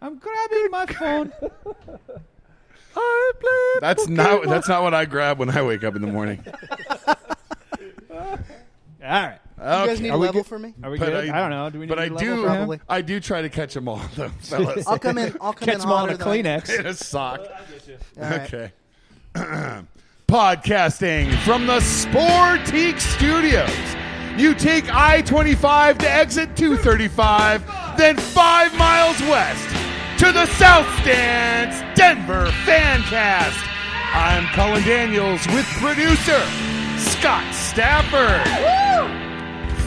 I'm grabbing my phone. I played. That's not that's not what I grab when I wake up in the morning. All right. You guys Okay. need Are a we level good? for me? Are we But good? I- I, don't know. Do we need But a I level do for him? Probably. I do try to catch them all though, fellas. I'll come in. I'll come Catch in him on hotter a than Kleenex. in a sock. All right. Okay. Podcasting from the Sportique Studios. You take I 25 to exit 235, then five miles west to the South Stands Denver Fancast. I'm Colin Daniels with producer Scott Stafford.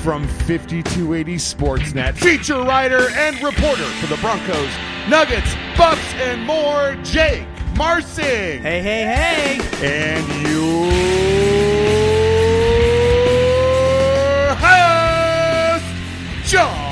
From 5280 Sportsnet, feature writer and reporter for the Broncos, Nuggets, Bucks, and more, Jake Marsing. Hey, hey, hey! And your host, John.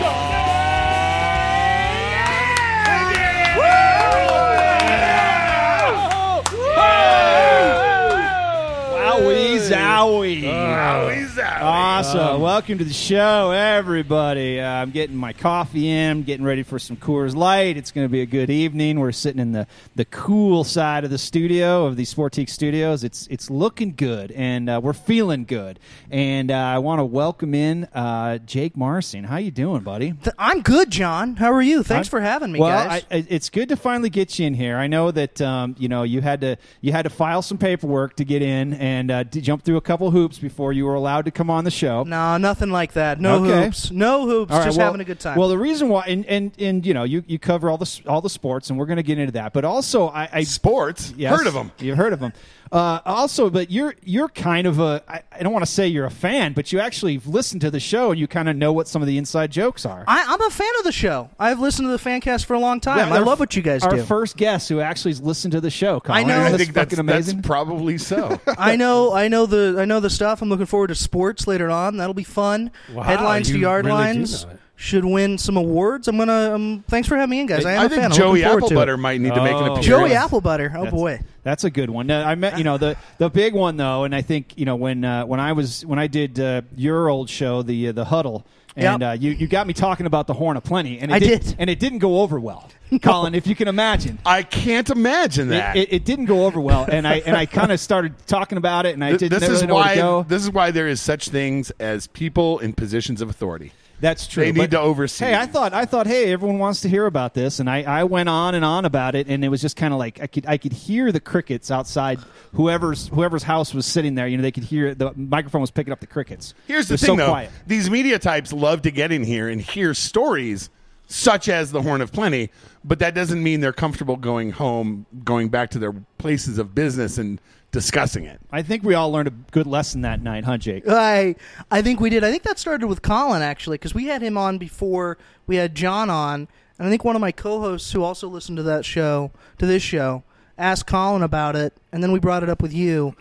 Wowie zowie. Wowie zowie. Awesome. Welcome to the show, everybody. Uh, I'm getting my coffee in, getting ready for some Coors Light. It's going to be a good evening. We're sitting in the, the cool side of the studio of the Sportique Studios. It's it's looking good, and uh, we're feeling good. And uh, I want to welcome in uh, Jake Marsing. How you doing, buddy? Th- I'm good, John. How are you? Thanks I'm- for having me, well, guys. I, I, it's good to finally get you in here. I know that um, you know you had to you had to file some paperwork to get in and uh, to jump through a couple hoops before you were allowed to come on the show. no, nothing like that. No Okay. hoops. No hoops. All right, just well- having a good time. Well, the reason why, and and, and you know, you, you cover all the s- all the sports, and we're going to get into that. But also, I, I Sports. yes, Heard of them. You've heard of them. Uh, also, but you're you're kind of a I, I don't want to say you're a fan, but you actually listen to the show and you kind of know what some of the inside jokes are. I, I'm a fan of the show. I've listened to the fan cast for a long time. I our- love what you guys do. our first guest who actually listened to the show. Colin. I know. Isn't I think that's, fucking that's amazing. probably so. I know, I know the, I know the stuff. I'm looking forward to sports later on. That'll be fun. Wow, Headlines to you yard really do lines know it. Should win some awards. I'm gonna. Um, thanks for having me in, guys. I am I a think fan. I'm Joey looking forward Applebutter might need to make an Oh. appearance. Joey Applebutter. Oh That's- boy. That's a good one. Now, I met you know the the big one though, and I think you know when uh, when I was when I did uh, your old show, the uh, the huddle, and Yep. uh, you you got me talking about the Horn of Plenty, and it I did, did. and it didn't go over well, Colin, if you can imagine. I can't imagine It, that. it, it didn't go over well, and I and I kind of started talking about it, and I didn't this really is know where why to go. this is why there is such things as people in positions of authority. That's true. They need but- to oversee. Hey, I thought I thought, hey, everyone wants to hear about this, and I, I went on and on about it, and it was just kind of like I could I could hear the crickets outside whoever's whoever's house was sitting there. You know, they could hear the microphone was picking up the crickets. Here's the thing, so though. quiet. These media types love to get in here and hear stories such as the Horn of Plenty, but that doesn't mean they're comfortable going home, going back to their places of business and discussing it. I think we all learned a good lesson that night, huh, Jake? I I think we did. I think that started with Colin actually, because we had him on before we had John on, and I think one of my co-hosts who also listened to that show, to this show, asked Colin about it, and then we brought it up with you,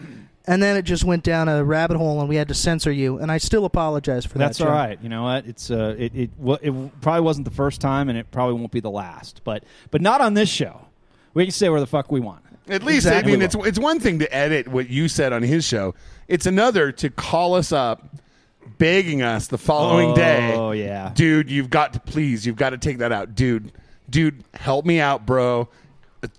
and then it just went down a rabbit hole, and we had to censor you, and I still apologize for That's that. That's all right. You know what? It's uh, it it, wa- it probably wasn't the first time, and it probably won't be the last. But but not on this show. We can say where the fuck we want. At least, Exactly. I mean, it's it's one thing to edit what you said on his show. It's another to call us up, begging us the following oh, day. Oh yeah. dude, you've got to please, you've got to take that out, dude. Dude, help me out, bro.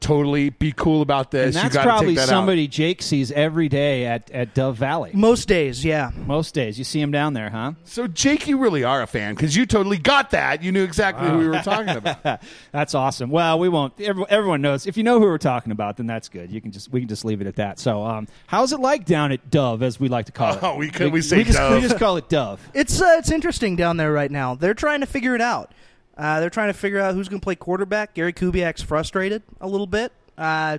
Totally be cool about this. And that's you probably take that somebody Jake sees every day at, at Dove Valley. Most days, yeah. Most days, you see him down there, huh? So, Jake, you really are a fan because you totally got that. You knew exactly who we were talking about. That's awesome. Well, we won't. Everyone knows. If you know who we're talking about, then that's good. You can just we can just leave it at that. So, um, how's it like down at Dove, as we like to call it? Oh, we could- we say we just, Dove. We just call it Dove. It's uh, it's interesting down there right now. They're trying to figure it out. Uh, they're trying to figure out who's going to play quarterback. Gary Kubiak's frustrated a little bit, uh,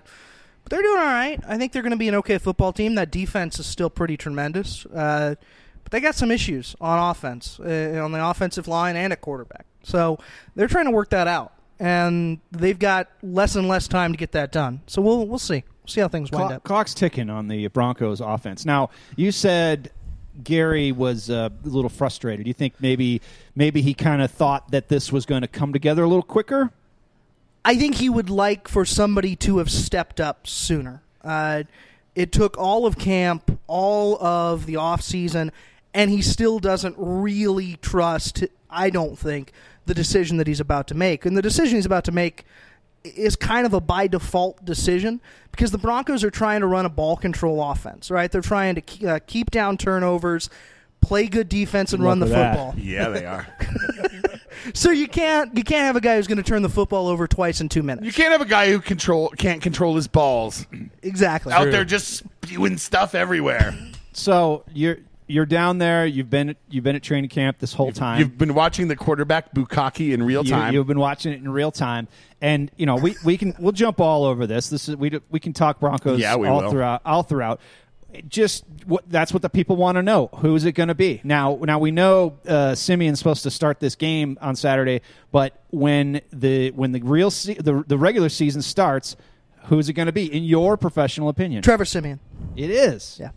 but they're doing all right. I think they're going to be an okay football team. That defense is still pretty tremendous, uh, but they got some issues on offense, uh, on the offensive line and at quarterback. So they're trying to work that out, and they've got less and less time to get that done. So we'll we'll see. We'll see how things wind Clock, up. clock's ticking on the Broncos offense. Now, you said Gary was uh, a little frustrated. You think maybe maybe he kind of thought that this was going to come together a little quicker? I think he would like for somebody to have stepped up sooner. Uh, it took all of camp, all of the off season, and he still doesn't really trust. I don't think the decision that he's about to make, and the decision he's about to make is kind of a by default decision because the Broncos are trying to run a ball control offense, right? They're trying to ke- uh, keep down turnovers, play good defense, and Good run the luck that. football. Yeah, they are. So you can't you can't have a guy who's going to turn the football over twice in two minutes. You can't have a guy who control can't control his balls exactly. out there just spewing stuff everywhere. So you're you're down there. You've been you've been at training camp this whole time. You've been watching the quarterback Bukaki in real You- time. You've been watching it in real time, and you know we, we can we'll jump all over this. This is we we can talk Broncos Yeah, we all will. throughout all throughout. Just what that's what the people want to know. Who is it going to be? Now now we know uh, Siemian's supposed to start this game on Saturday, but when the when the real se- the the regular season starts, who is it going to be? In your professional opinion, Trevor Siemian. it is. Yeah.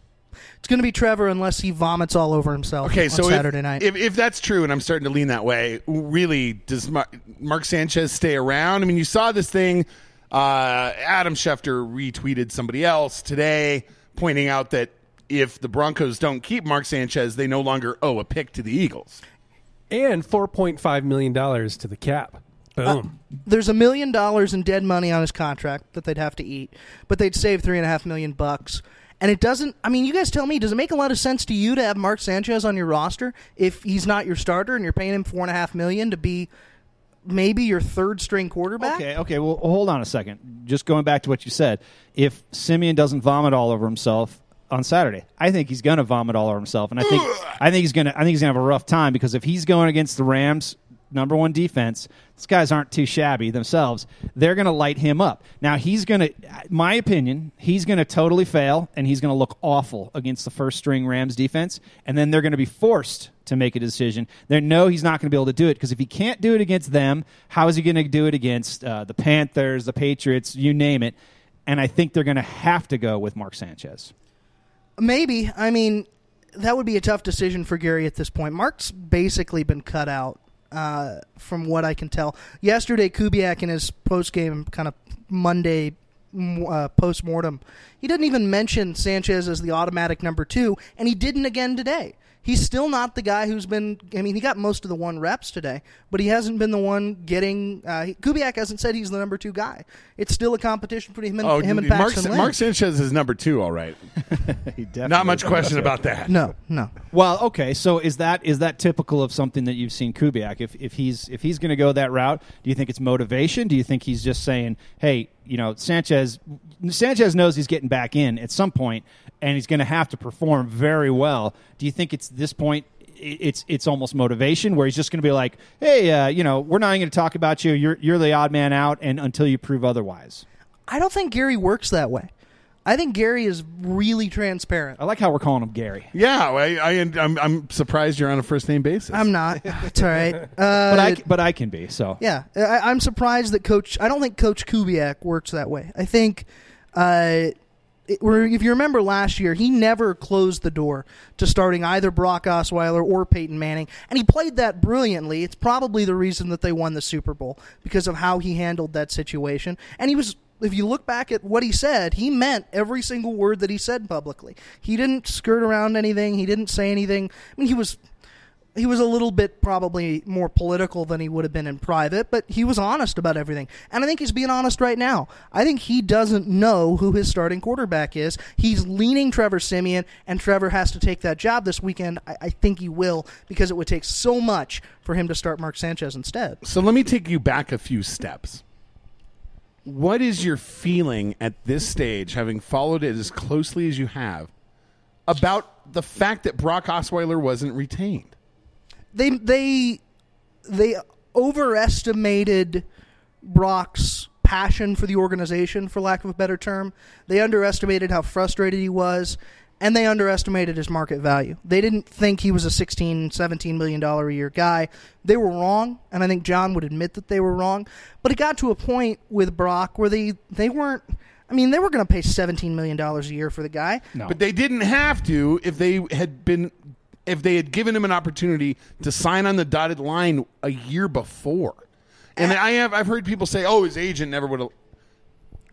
It's going to be Trevor unless he vomits all over himself Okay, on so Saturday if, night. If, if that's true, and I'm starting to lean that way, really, does Mark, Mark Sanchez stay around? I mean, you saw this thing. Uh, Adam Schefter retweeted somebody else today, pointing out that if the Broncos don't keep Mark Sanchez, they no longer owe a pick to the Eagles. and four point five million dollars to the cap. Boom. There's a million dollars in dead money on his contract that they'd have to eat, but they'd save three and a half million bucks. And it doesn't. I mean, you guys tell me. Does it make a lot of sense to you to have Mark Sanchez on your roster if he's not your starter and you're paying him four and a half million to be maybe your third string quarterback? Okay, okay. Well, hold on a second. Just going back to what you said. If Siemian doesn't vomit all over himself on Saturday, I think he's going to vomit all over himself, and I think I think he's going to I think he's going to have a rough time because if he's going against the Rams. Number one defense. These guys aren't too shabby themselves. They're going to light him up. Now he's going to, my opinion, he's going to totally fail, and he's going to look awful against the first string Rams defense. And then they're going to be forced to make a decision. They know he's not going to be able to do it because if he can't do it against them, how is he going to do it against uh, the Panthers, the Patriots, you name it? And I think they're going to have to go with Mark Sanchez. Maybe. I mean, that would be a tough decision for Gary at this point. Mark's basically been cut out, uh, from what I can tell. Yesterday, Kubiak in his post game kind of Monday uh, post mortem, he didn't even mention Sanchez as the automatic number two, and he didn't again today. He's still not the guy who's been. I mean, he got most of the one reps today, but he hasn't been the one getting. Uh, he- Kubiak hasn't said he's the number two guy. It's still a competition between him and, Oh, him and Mark, Paxton Lynch. Mark Sanchez is number two, all right. He definitely Not much question about that. no, no. Well, okay. So is that is that typical of something that you've seen Kubiak? If if he's if he's going to go that route, do you think it's motivation? Do you think he's just saying, "Hey, you know, Sanchez Sanchez knows he's getting back in at some point, and he's going to have to perform very well." Do you think it's this point? It's it's almost motivation where he's just going to be like, "Hey, uh, you know, we're not going to talk about you. You're you're the odd man out, and until you prove otherwise." I don't think Gary works that way. I think Gary is really transparent. I like how we're calling him Gary, Yeah, I, I, I'm, I'm surprised you're on a first name basis. I'm not. It's all right. Uh, but I but I can be so. yeah, I, I'm surprised that Coach. I don't think Coach Kubiak works that way. I think, uh, it, where- if you remember last year, he never closed the door to starting either Brock Osweiler or Peyton Manning, and he played that brilliantly. It's probably the reason that they won the Super Bowl because of how he handled that situation. And he was. If you look back at what he said, he meant every single word that he said publicly. He didn't skirt around anything. He didn't say anything. I mean, he was he was a little bit probably more political than he would have been in private, but he was honest about everything. And I think he's being honest right now. I think he doesn't know who his starting quarterback is. He's leaning Trevor Siemian, and Trevor has to take that job this weekend. I, I think he will because it would take so much for him to start Mark Sanchez instead. So let me take you back a few steps. What is your feeling at this stage, having followed it as closely as you have, about the fact that Brock Osweiler wasn't retained? They they they overestimated Brock's passion for the organization, for lack of a better term. They underestimated how frustrated he was, and they underestimated his market value. They didn't think he was a 16, 17 million dollar a year guy. They were wrong, and I think John would admit that they were wrong. But it got to a point with Brock where they they weren't. I mean, they were going to pay 17 million dollars a year for the guy. No. But they didn't have to if they had been if they had given him an opportunity to sign on the dotted line a year before. And I have I've heard people say, "Oh, his agent never would have."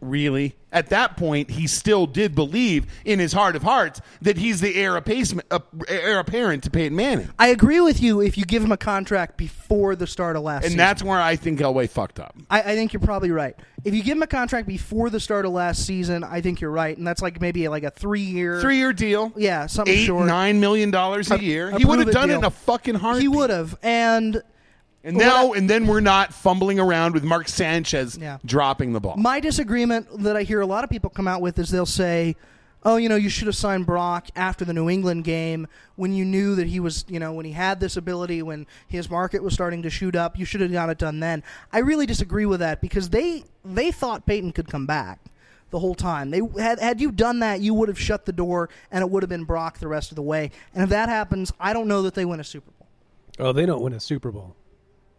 Really? At that point, he still did believe in his heart of hearts that he's the heir, apparent, uh, heir apparent to Peyton Manning. I agree with you if you give him a contract before the start of last season. And season. that's where I think Elway fucked up. I, I think you're probably right. If you give him a contract before the start of last season, I think you're right, and that's like maybe like a three year, Three year deal. yeah, something Eight, short. nine million dollars a year. He would have done it in a fucking heartbeat. He would have, and And What now, I- and then we're not fumbling around with Mark Sanchez Yeah. dropping the ball. My disagreement that I hear a lot of people come out with is they'll say, "Oh, you know, you should have signed Brock after the New England game when you knew that he was, you know, when he had this ability, when his market was starting to shoot up. You should have got it done then." I really disagree with that because they they thought Peyton could come back the whole time. They had had you done that, you would have shut the door and it would have been Brock the rest of the way. And if that happens, I don't know that they win a Super Bowl. Oh, they don't win a Super Bowl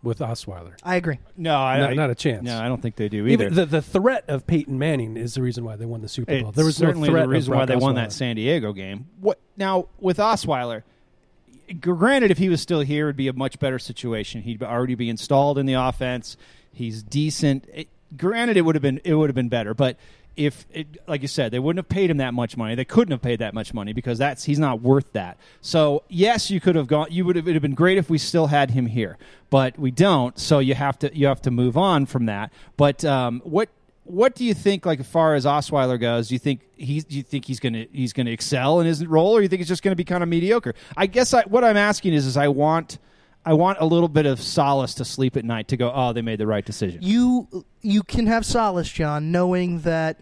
with Osweiler. I agree. No, I, Not- I- not a chance. No, I don't think they do either. Even the, the threat of Peyton Manning is the reason why they won the Super Bowl. It's There was certainly no threat the reason why Brock they won that San Diego game. What now with Osweiler? Granted, if he was still here, it'd be a much better situation. He'd already be installed in the offense. He's decent. It, granted, it would have been it would have been better, but if it, like you said, they wouldn't have paid him that much money. They couldn't have paid that much money because that's he's not worth that. So yes, you could have gone. You would have. It'd have been great if we still had him here, but we don't. So you have to you have to move on from that. But um, what what do you think like as far as Osweiler goes? Do you think he's do you think he's gonna he's gonna excel in his role, or you think he's just gonna be kind of mediocre? I guess I, what I'm asking is is I want I want a little bit of solace to sleep at night to go, oh, they made the right decision. you you can have solace, John, knowing that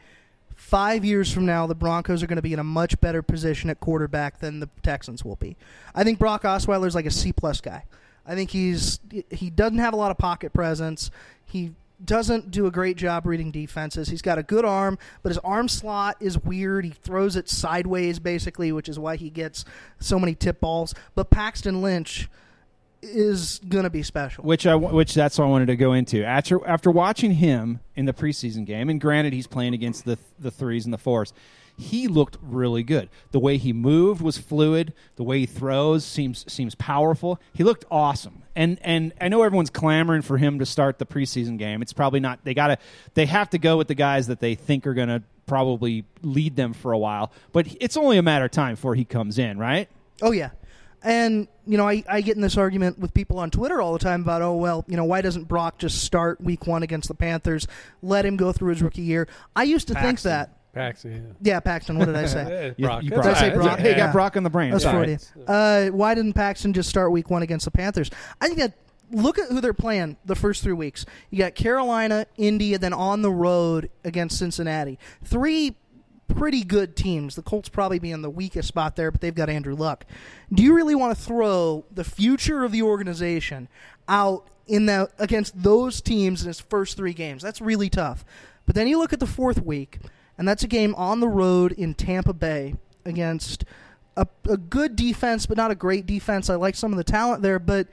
five years from now the Broncos are going to be in a much better position at quarterback than the Texans will be. I think Brock Osweiler is like a C plus guy. I think he's he doesn't have a lot of pocket presence. He doesn't do a great job reading defenses. He's got a good arm, but his arm slot is weird. He throws it sideways basically, which is why he gets so many tip balls. But Paxton Lynch is going to be special. which I which that's what I wanted to go into after after watching him in the preseason game. And granted, he's playing against the the threes and the fours. He looked really good. The way he moved was fluid. The way he throws seems seems powerful. He looked awesome. And and I know everyone's clamoring for him to start the preseason game. It's probably not. They gotta. They have to go with the guys that they think are gonna probably lead them for a while. But it's only a matter of time before he comes in, right? Oh yeah, and you know I, I get in this argument with people on Twitter all the time about oh well you know why doesn't Brock just start Week One against the Panthers, let him go through his rookie year. I used to think that. Paxton. Yeah, Paxton. What did I say? Yeah, You- Brock. you That's Brock- I say all right. Brock? Hey, you Yeah. got Brock on the brain. That's It's all Freudian. Uh, why didn't Paxton just start Week One against the Panthers? I think that look at who they're playing the first three weeks. You got Carolina, Indy, then on the road against Cincinnati. Three pretty good teams. The Colts probably be in the weakest spot there, but they've got Andrew Luck. Do you really want to throw the future of the organization out in that against those teams in his first three games? That's really tough. But then you look at the fourth week, and that's a game on the road in Tampa Bay against a, a good defense, but not a great defense. I like some of the talent there, but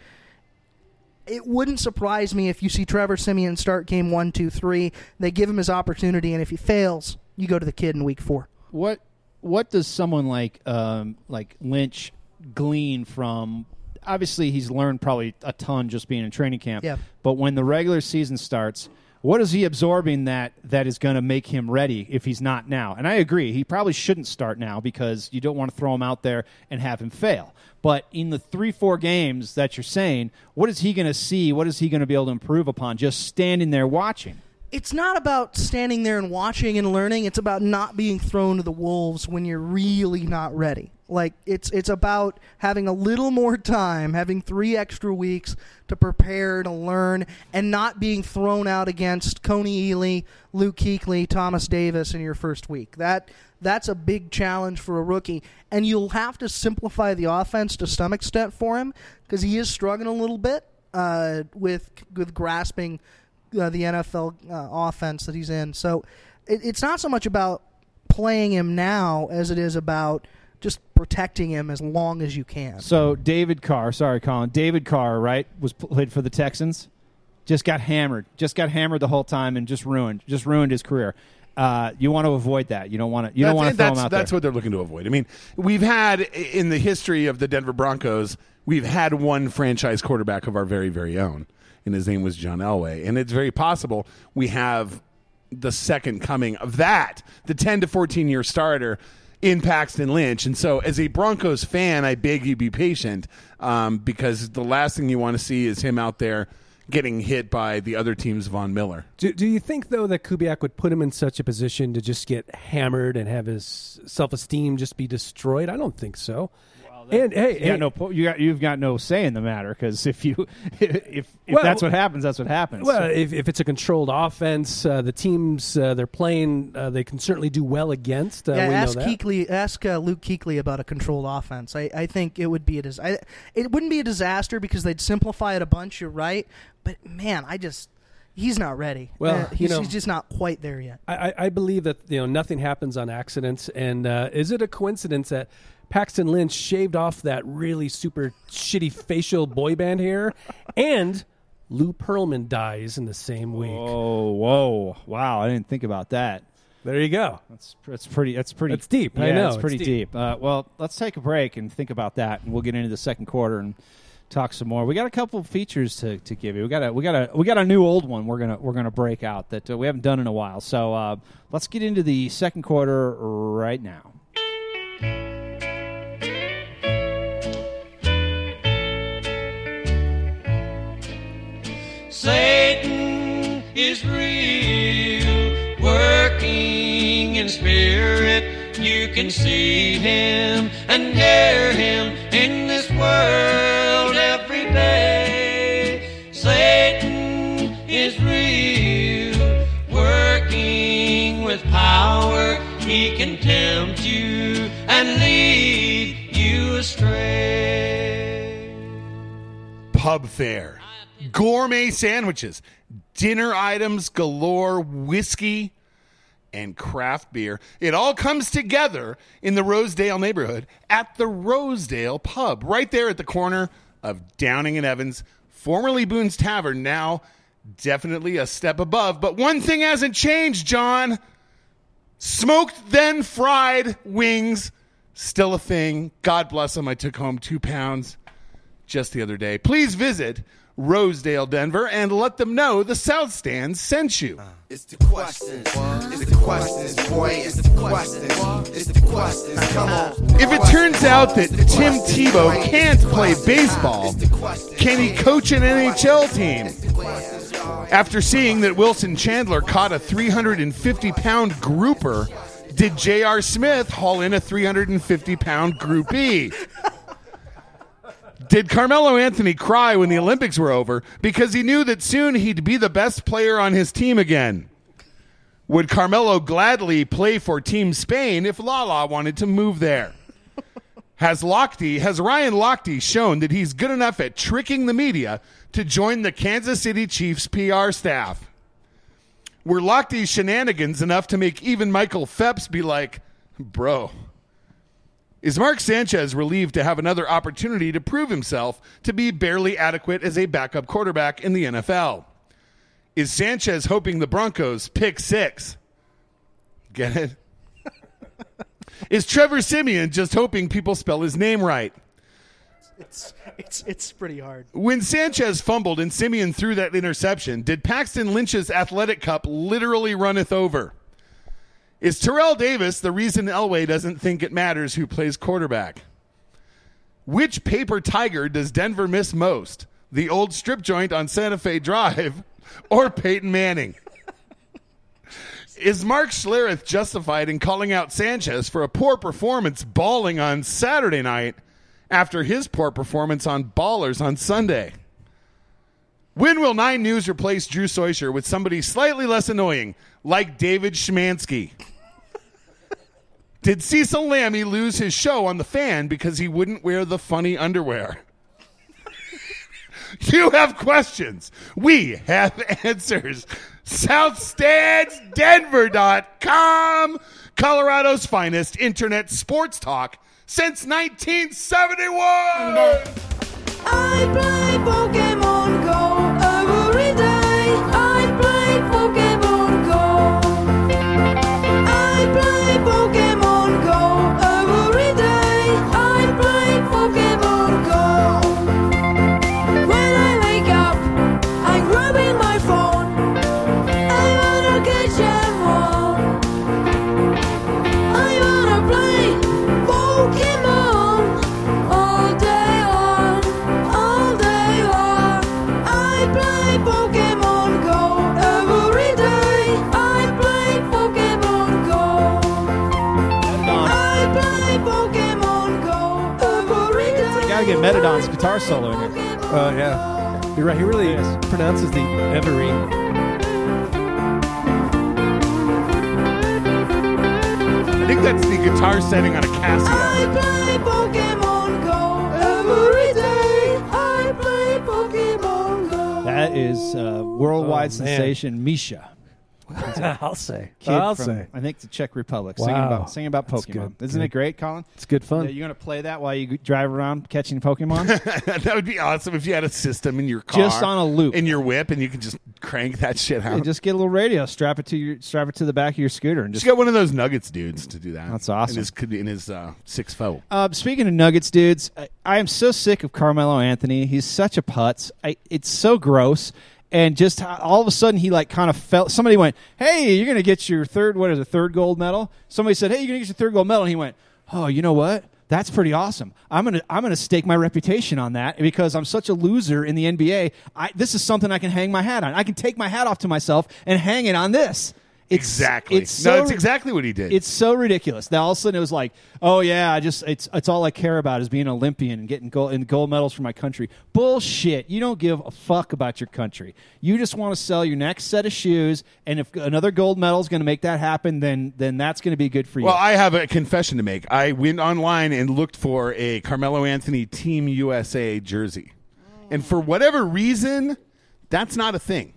it wouldn't surprise me if you see Trevor Siemian start game one, two, three. They give him his opportunity, and if he fails, you go to the kid in week four. what what does someone like um, like Lynch glean from? Obviously, he's learned probably a ton just being in training camp. Yeah. But when the regular season starts, what is he absorbing that that is going to make him ready if he's not now? And I agree, he probably shouldn't start now because you don't want to throw him out there and have him fail. But in the three four games that you're saying, what is he going to see? What is he going to be able to improve upon just standing there watching? It's not about standing there and watching and learning. It's about not being thrown to the wolves when you're really not ready. Like it's it's about having a little more time, having three extra weeks to prepare to learn, and not being thrown out against Kony Ealy, Luke Kuechly, Thomas Davis in your first week. That that's a big challenge for a rookie, and you'll have to simplify the offense to some extent for him because he is struggling a little bit uh, with with grasping uh, the NFL uh, offense that he's in. So it, it's not so much about playing him now as it is about just protecting him as long as you can. So David Carr, sorry, Colin. David Carr, right, was played for the Texans. Just got hammered. Just got hammered the whole time and just ruined. Just ruined his career. Uh, you want to avoid that. You don't want to. You don't That's- want to throw that's, him out That's there. what they're looking to avoid. I mean, we've had in the history of the Denver Broncos, we've had one franchise quarterback of our very, very own, and his name was John Elway. And it's very possible we have the second coming of that, the 10 to 14 year starter in Paxton Lynch. And so, as a Broncos fan, I beg you be patient um, because the last thing you want to see is him out there getting hit by the other team's Von Miller. Do, do you think though that Kubiak would put him in such a position to just get hammered and have his self esteem just be destroyed? I don't think so. And hey, You hey got no, po- you got, you've got no say in the matter because if you, if, if Well- that's what happens, that's what happens. Well, if, if it's a controlled offense, uh, the teams uh, they're playing, uh, they can certainly do well against. Uh, yeah, we know ask that. Kuechly, ask uh, Luke Kuechly about a controlled offense. I, I think it would be a dis- I, it wouldn't be a disaster because they'd simplify it a bunch. You're right, but man, I just he's not ready. Well, Uh, you he's, know- he's just not quite there yet. I, I- I believe that you know nothing happens on accidents, and uh, is it a coincidence that Paxton Lynch shaved off that really super shitty facial boy band hair, and Lou Pearlman dies in the same week? oh, whoa, wow! I didn't think about that. There you go. That's that's pretty. That's pretty. That's deep. Yeah, I know, it's it's pretty deep. deep. Uh, well, let's take a break and think about that, and we'll get into the second quarter and talk some more. We got a couple of features to, to give you. We got a we got a we got a new old one. We're gonna we're gonna break out that uh, we haven't done in a while. So uh, let's get into the second quarter right now. Satan is real, working in spirit. You can see him and hear him in this world every day. Satan is real, working with power. He can tempt you and lead you astray. pub fare, gourmet sandwiches, dinner items galore, whiskey, and craft beer. It all comes together in the Rosedale neighborhood at the Rosedale Pub, right there at the corner of Downing and Evans, formerly Boone's Tavern, now definitely a step above. But one thing hasn't changed, John. Smoked then fried wings, still a thing. God bless them. I took home two pounds just the other day. Please visit Rosedale, Denver, and let them know the South Stand sent you. Uh. It's the questions. It's the questions, boy. It's the questions. It's the questions. Come on. If it turns out that Tim Tebow can't play baseball, can he coach an NHL team? After seeing that Wilson Chandler caught a 350 pound grouper, did J.R. Smith haul in a 350 pound groupie? Did Carmelo Anthony cry when the Olympics were over because he knew that soon he'd be the best player on his team again? Would Carmelo gladly play for Team Spain if Lala wanted to move there? Has Lochte, has Ryan Lochte shown that he's good enough at tricking the media to join the Kansas City Chiefs PR staff? Were Lochte's shenanigans enough to make even Michael Phelps be like, bro? Is Mark Sanchez relieved to have another opportunity to prove himself to be barely adequate as a backup quarterback in the NFL? Is Sanchez hoping the Broncos pick six? Get it? Is Trevor Siemian just hoping people spell his name right? It's it's it's pretty hard. When Sanchez fumbled and Siemian threw that interception, did Paxton Lynch's athletic cup literally runneth over? Is Terrell Davis the reason Elway doesn't think it matters who plays quarterback? Which paper tiger does Denver miss most? The old strip joint on Santa Fe Drive or Peyton Manning? Is Mark Schlereth justified in calling out Sanchez for a poor performance balling on Saturday night after his poor performance on Ballers on Sunday? When will Nine News replace Drew Soicher with somebody slightly less annoying, like David Schmansky? Did Cecil Lammey lose his show on the fan because he wouldn't wear the funny underwear? you have questions. We have answers. SouthStandsDenver.com, Colorado's finest internet sports talk since 1971. Metadon's guitar solo in here. Oh yeah, you're right. He really Yes. pronounces the every. I think that's the guitar setting on a Casio. I play Pokemon Go every day. I play Pokemon Go. That is uh, worldwide Oh, sensation Misha. I'll say. Kid I'll from, say. I think the Czech Republic singing Wow. about singing about That's Pokemon. good. Isn't Good. it great, Colin? It's good fun. Yeah, you gonna play that while you drive around catching Pokemon? that would be awesome if you had a system in your car, Just on a loop. in your whip, and you could just crank that shit out. Yeah, just get a little radio, strap it to your strap it to the back of your scooter, and Just just. got one of those Nuggets dudes to do that. That's awesome. In his, in his uh, six foe. Uh, speaking of Nuggets, dudes, I, I am so sick of Carmelo Anthony. He's such a putz. I, it's so gross. And just all of a sudden, he like kind of felt. Somebody went, "Hey, you're gonna get your third. What is it? Third gold medal?" Somebody said, "Hey, you're gonna get your third gold medal." And he went, "Oh, you know what? That's pretty awesome. I'm gonna I'm gonna stake my reputation on that because I'm such a loser in the NBA. I, this is something I can hang my hat on. I can take my hat off to myself and hang it on this." It's, exactly. It's no, so that's exactly what he did. it's so ridiculous. Now all of a sudden it was like, oh yeah, I just it's it's all I care about is being an Olympian and getting gold and gold medals for my country. Bullshit. You don't give a fuck about your country. You just want to sell your next set of shoes, and if another gold medal is going to make that happen, then then that's going to be good for you. Well, I have a confession to make. I went online and looked for a Carmelo Anthony Team USA jersey. And for whatever reason, that's not a thing.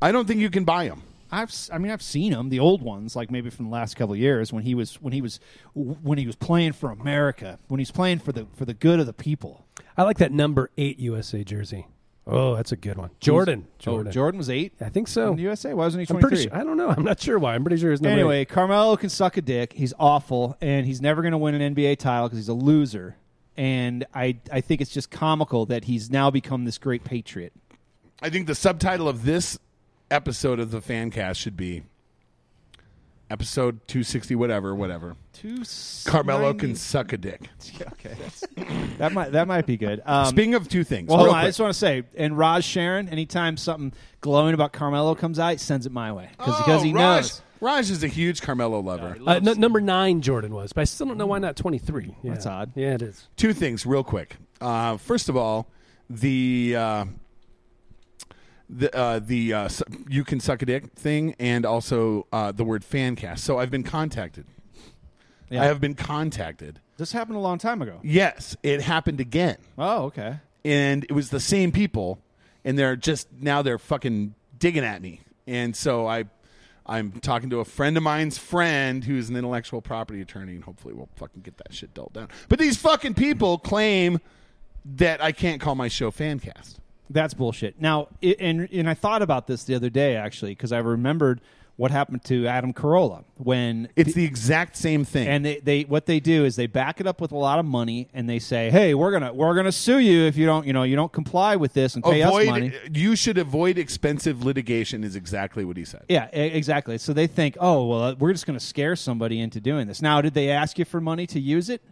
I don't think you can buy them. I've s- I mean I've seen him the old ones like maybe from the last couple of years when he was when he was when he was playing for America when he's playing for the for the good of the people. I like that number eight USA jersey. Oh, that's a good one. Jordan. Jordan. Oh, Jordan was eight. I think so. in the USA. Why wasn't he I'm pretty sure. I don't know. I'm not sure why. I'm pretty sure his number. Anyway, eight. Carmelo can suck a dick. He's awful, and he's never going to win an NBA title because he's a loser. And I, I think it's just comical that he's now become this great patriot. I think the subtitle of this episode of the fan cast should be episode 260 whatever whatever Two carmelo can suck a dick Okay, that's, that might that might be good. Um, speaking of two things well, hold real on, I quick. just want to say, and Raj Sharon, anytime something glowing about Carmelo comes out, he sends it my way because Oh, he Raj, knows. Raj is a huge carmelo lover Uh, n- number nine, Jordan was, but I still don't know why not 23. Yeah. That's odd. Yeah, it is. two things real quick uh, first of all the uh, the uh, the uh, you can suck a dick thing and also uh, the word fan cast. So i've been contacted. Yeah. i have been contacted. This happened a long time ago. yes it happened again. Oh, okay. and it was the same people and they're just now they're fucking digging at me. And so i i'm talking to a friend of mine's friend who's an intellectual property attorney and hopefully we'll fucking get that shit dealt down. But these fucking people claim that i can't call my show fancast That's bullshit. Now, it, and and I thought about this the other day actually because I remembered what happened to Adam Carolla when it's the exact same thing and they, they what they do is they back it up with a lot of money and they say, "Hey, we're gonna we're gonna sue you if you don't you know you don't comply with this and pay us money." you should avoid expensive litigation is exactly what he said Yeah, exactly. So they think, "Oh, well, uh, we're just going to scare somebody into doing this." Now, did they ask you for money to use it?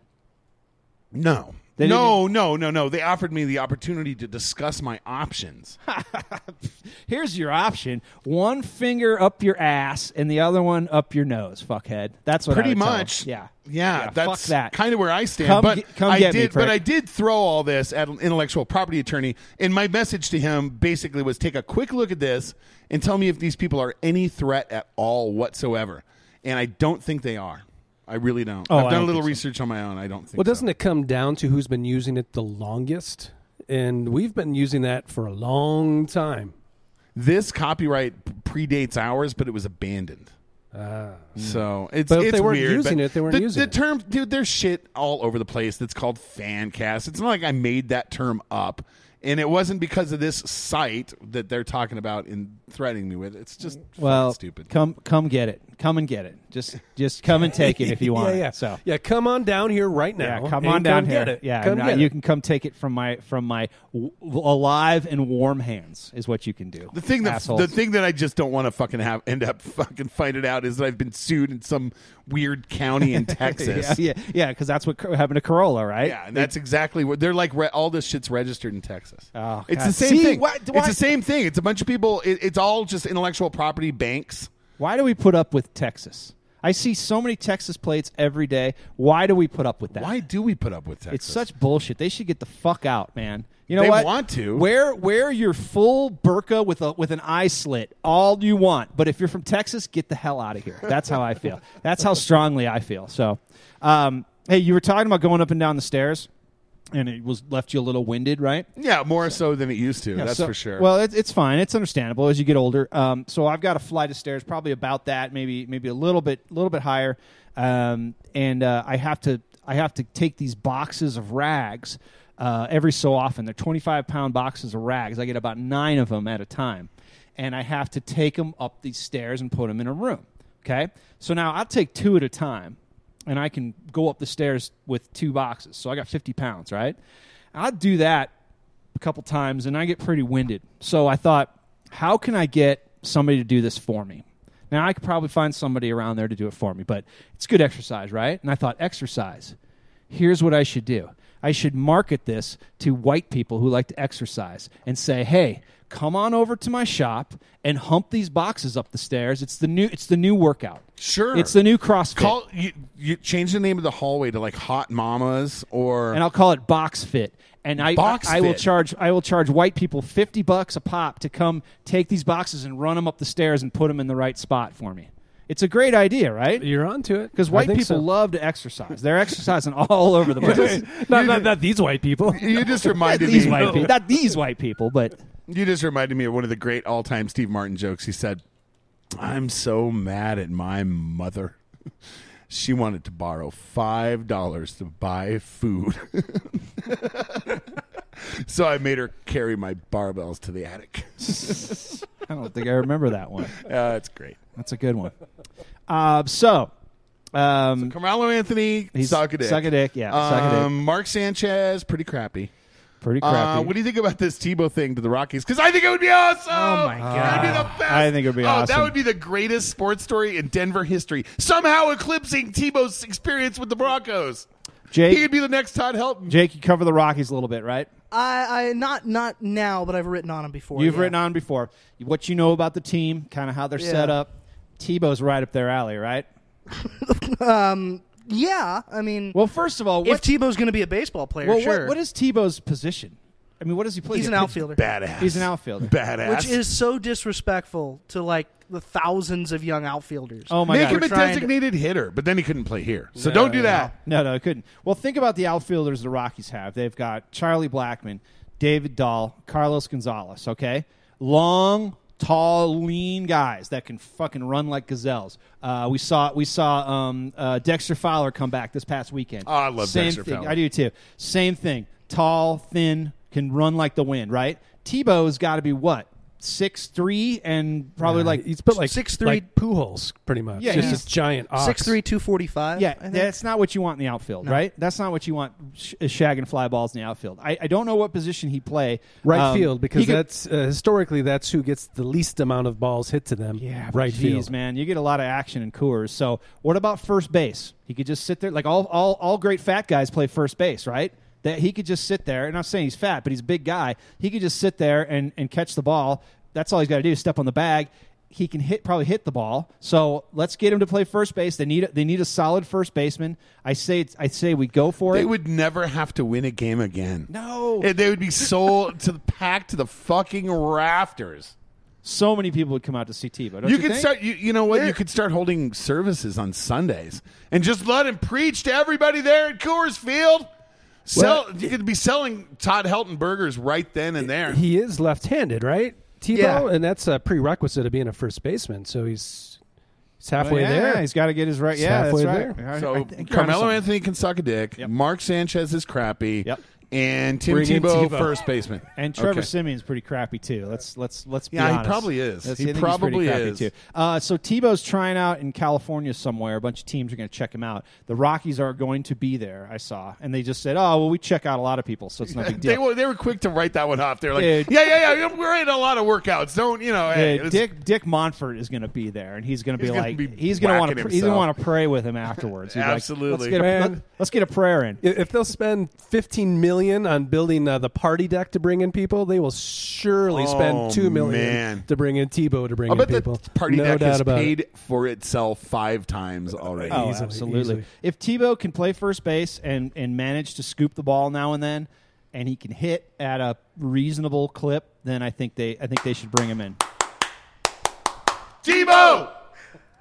no They no no no no they offered me the opportunity to discuss my options Here's your option: one finger up your ass and the other one up your nose. Fuckhead. That's what. Pretty much. Yeah. yeah, fuck that's that. kind of where I stand. Come but get- come I get me, but. I did throw all this at an intellectual property attorney, and my message to him basically was: take a quick look at this and tell me if these people are any threat at all whatsoever. And I don't think they are. I really don't. Oh, I've I done a don't little think so. research on my own. I don't think. Well, doesn't so. it come down to who's been using it the longest? And we've been using that for a long time. This copyright predates ours, but it was abandoned. Ah. So it's But if it's they weren't weird, using it, they weren't the, using the it. term, dude. There's shit all over the place that's called fan cast. It's not like I made that term up, and it wasn't because of this site that they're talking about and threatening me with. It's just Well, stupid. Come, come get it. Come and get it. Just, just come and take it if you want. yeah, it. yeah. So. yeah, come on down here right now. Yeah, come on down come here. Get it. Yeah, come and, uh, you it. can come take it from my from my w- alive and warm hands. Is what you can do. The thing that assholes. the thing that I just don't want to fucking have end up fucking finding out is that I've been sued in some weird county in Texas. yeah, yeah, yeah, because that's what happened to Carolla, right? Yeah, and that's exactly what they're like. Re- all this shit's registered in Texas. Oh, it's God. the same See, thing. why- it's the same thing. It's a bunch of people. It, it's all just intellectual property banks. Why do we put up with Texas? I see so many Texas plates every day. Why do we put up with that? Why do we put up with Texas? It's such bullshit. They should get the fuck out, man. You know They what? want to. wear wear your full burqa with a with an eye slit all you want. But if you're from Texas, get the hell out of here. That's how I feel. That's how strongly I feel. So, um, hey, you were talking about going up and down the stairs, and it was left you a little winded, right? Yeah, more so than it used to. Yeah, that's so- for sure. Well, it, it's fine. It's understandable as you get older. Um, so I've got a flight of stairs, probably about that, maybe maybe a little bit a little bit higher, um, and uh, I have to I have to take these boxes of rags uh, every so often. They're twenty five pound boxes of rags. I get about nine of them at a time, and I have to take them up these stairs and put them in a room. Okay, so now I'll take two at a time and I can go up the stairs with two boxes. So I got 50 pounds, right? I'd do that a couple times and I get pretty winded. So I thought, how can I get somebody to do this for me? Now, I could probably find somebody around there to do it for me, but it's good exercise, right? And I thought, exercise. Here's what I should do I should market this to white people who like to exercise and say, hey, come on over to my shop and hump these boxes up the stairs. It's the new, it's the new workout. sure. It's the new CrossFit. Call you, you change the name of the hallway to like Hot Mamas or and I'll call it box fit. And I, Box I, I will charge I will charge white people fifty bucks a pop to come take these boxes and run them up the stairs and put them in the right spot for me. It's a great idea, right? You're onto it Because white people so. love to exercise. They're exercising all over the place. not, not, not these white people. you just Not reminded these me. white people, not these white people, but You just reminded me of one of the great all-time Steve Martin jokes. He said, "I'm so mad at my mother. She wanted to borrow five dollars to buy food, so I made her carry my barbells to the attic." I don't think I remember that one. Uh, that's great. That's a good one. Uh, so, um, Carmelo Anthony, he's suck a dick. Suck a dick, yeah, suck a dick. Um, Mark Sanchez, pretty crappy. Pretty Uh, crappy. what do you think about this Tebow thing to the Rockies? Because I think it would be awesome. Oh, my god, It would be the God. best. I think it would be oh, awesome. That would be the greatest sports story in Denver history. Somehow eclipsing Tebow's experience with the Broncos. Jake, He could be the next Todd Helton. Jake, you cover the Rockies a little bit, right? I, I not not now, but I've written on them before. You've yeah. written on before. What you know about the team, kind of how they're Yeah. set up. Tebow's right up their alley, right? Yeah, I mean, Well, first of all, if what, Tebow's going to be a baseball player, well, sure. what, what is Tebow's position? I mean, what does he play? He's He an pitch- outfielder, Badass. He's an outfielder. Badass. which is so disrespectful to like the thousands of young outfielders. Oh my Make god! him a We're trying to- designated hitter, but then he couldn't play here. So No, don't do no, that. No, no, it couldn't. Well, think about the outfielders the Rockies have. They've got Charlie Blackmon, David Dahl, Carlos Gonzalez. Okay, long, tall, lean guys that can fucking run like gazelles. Uh, we saw we saw um, uh, Dexter Fowler come back this past weekend. Oh, I love Same Dexter thing. Fowler. I do too. Same thing. Tall, thin, can run like the wind. Right? Tebow's got to be what six three and probably Yeah, like he's built like 6'3" like Pujols, pretty much. Yeah, just he's- a giant ox. Six three, two forty five. Yeah, I think. that's not what you want in the outfield, No. right? That's not what you want sh- shagging fly balls in the outfield. I, I don't know what position he play. right Um, field because he could- that's uh, historically that's who gets the least amount of balls hit to them. yeah, right geez, field. man, you get a lot of action in Coors. So what about first base? He could just sit there like all all all great fat guys play first base, right? That he could just sit there. And I'm saying he's fat, but he's a big guy. He could just sit there and and catch the ball. That's all he's got to do: is step on the bag. He can hit, probably hit the ball. So let's get him to play first base. They need they need a solid first baseman. I say I say we go for it. They it. would never have to win a game again. no, And They would be sold to the packed to the fucking rafters. so many people would come out to see Tebow. Don't you you, could think? start. You, you know what? You could start holding services on Sundays and just let him preach to everybody there at Coors Field. Sell. you could be selling Todd Helton burgers right then and there. He is left-handed, right? Tebow, Yeah. and that's a prerequisite of being a first baseman. So he's he's halfway Well, yeah, there. He's got to get his right. He's Yeah, that's halfway right. there. I- I so think you're onto Carmelo. Anthony can suck a dick. Yep. Mark Sanchez is crappy. Yep. And Tim Bring in Tebow, Tebow. first baseman. And Trevor Okay. Siemian's pretty crappy too. Let's let's let's be Yeah, he honest. probably is. Let's- He I think he's probably crappy is. too. Uh, so Tebow's trying out in California somewhere. A bunch of teams are going to check him out. The Rockies are going to be there. I saw, and they just said, "Oh, well, we check out a lot of people, so it's no big deal." They were they were quick to write that one off. They're like, Dude. yeah, yeah, yeah. We're in a lot of workouts. Don't you know? Hey, Uh, it's- Dick Dick Monfort is going to be there, and he's going to be He's gonna like be he's going to want whacking to he's going to himself. want to pray with him afterwards. He's like, Absolutely. let's get, a, Man. let, us get a prayer in. if they'll spend fifteen million million on building uh, the party deck to bring in people, they will surely Oh, spend two million man. to bring in Tebow to bring I in bet people. the party no deck doubt has about paid it. for itself five times already. Oh, Easily, absolutely. easily. If Tebow can play first base and and manage to scoop the ball now and then, and he can hit at a reasonable clip, then I think they I think they should bring him in. Tebow!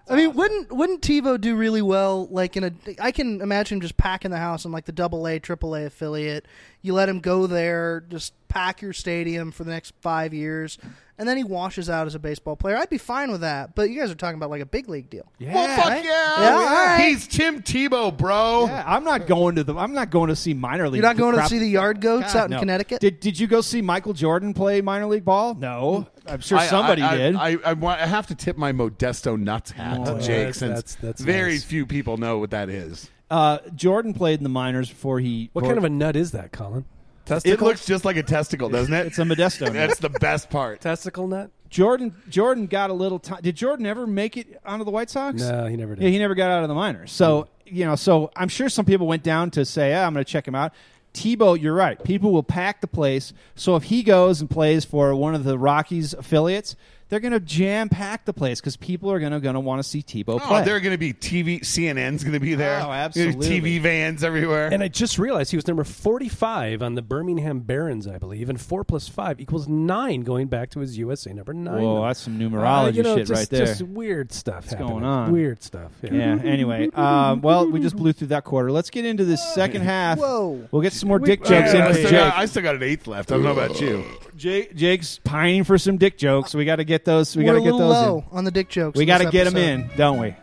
I mean, wouldn't wouldn't Tebow do really well? Like in a, I can imagine him just packing the house in like the Double A, Triple A affiliate. You let him go there, just pack your stadium for the next five years, and then he washes out as a baseball player. I'd be fine with that. But you guys are talking about like a big league deal. Yeah, well, fuck right? yeah. Yeah, all right. He's Tim Tebow, bro. Yeah, I'm not going to the. I'm not going to see minor league. You're not going to see the yard goats God, out in no. Connecticut. Did Did you go see Michael Jordan play minor league ball? No, I'm sure I- somebody I, I, did. I, I, want, I have to tip my Modesto nuts hat Oh, to Jake that's- since that's- that's very nice. few people know what that is. uh, Jordan played in the minors before he. What kind of a nut is that, Colin? It Testicle? looks just like a testicle, doesn't it? It's a Modesto. That's the best part. testicle nut? Jordan Jordan got a little time. Did Jordan ever make it onto the White Sox? No, he never did. Yeah, he never got out of the minors. So you know, so I'm sure some people went down to say, "Ah, I'm going to check him out." Tebow, you're right. People will pack the place. So if he goes and plays for one of the Rockies affiliates, they're going to jam pack the place because people are going to going to want to see Tebow play. Oh, they're going to be TV. CNN's going to be there. Oh, absolutely. TV vans everywhere. And I just realized he was number 45 on the Birmingham Barons, I believe, and 4 plus 5 equals 9 going back to his USA number 9. Whoa, that's some numerology Uh, you know, shit just, right there. Just weird stuff What's happening. going on? Weird stuff. Yeah. yeah. Anyway, um, well, we just blew through that quarter. Let's get into this second half. Whoa. We'll get some more dick We- jokes Yeah, in I, still got, I still got an eighth left. I don't know about you. Jake, Jake's pining for some dick jokes. We got to get those. We got to get those. low on the dick jokes. We got to get them in, don't we?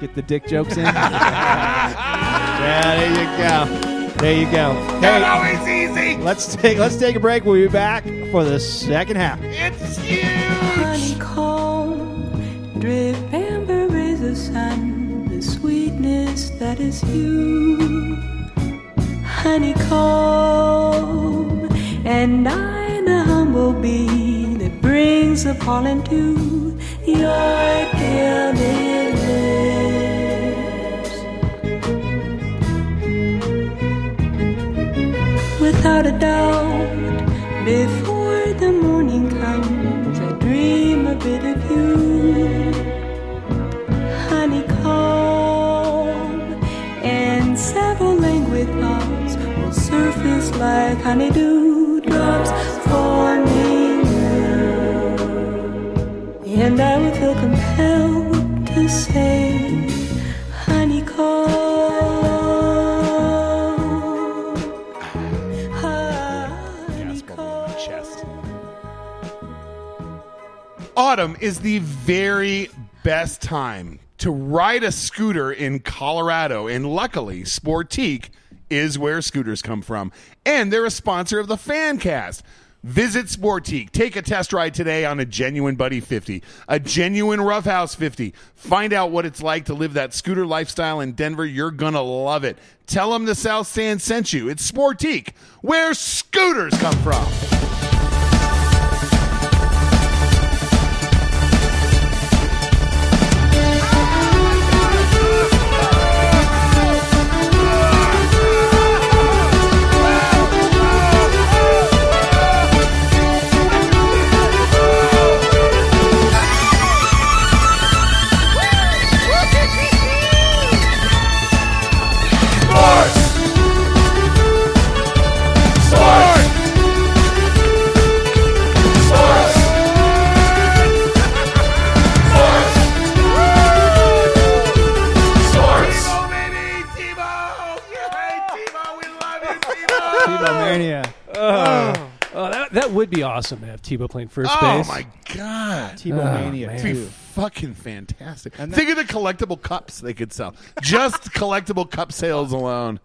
Get the dick jokes in. yeah, there you go. There you go. Not Hey, always easy. let's take let's take a break. We'll be back for the second half. It's huge. honeycomb, drip amber is the sun, the sweetness that is you. Honeycomb, and I the humble bee that brings the pollen to your gilded lips. Without a doubt, before the morning comes, I dream a bit of you. Honeycomb, and several languid thoughts will surface like honeydew And I will feel compelled to say. Honeycomb. Autumn is the very best time to ride a scooter in Colorado, and luckily, Sportique is where scooters come from, and they're a sponsor of the Fancast. Visit Sportique. Take a test ride today on a genuine Buddy 50, a genuine Roughhouse 50. Find out what it's like to live that scooter lifestyle in Denver. You're gonna love it. Tell them the South Stand sent you. It's Sportique, where scooters come from. Tebow! Tebow mania. Oh, that, that would be awesome to have Tebow playing first Oh base. my god! Tebow mania It'd be too. fucking fantastic. And Think of the collectible cups they could sell. Just collectible cup sales alone.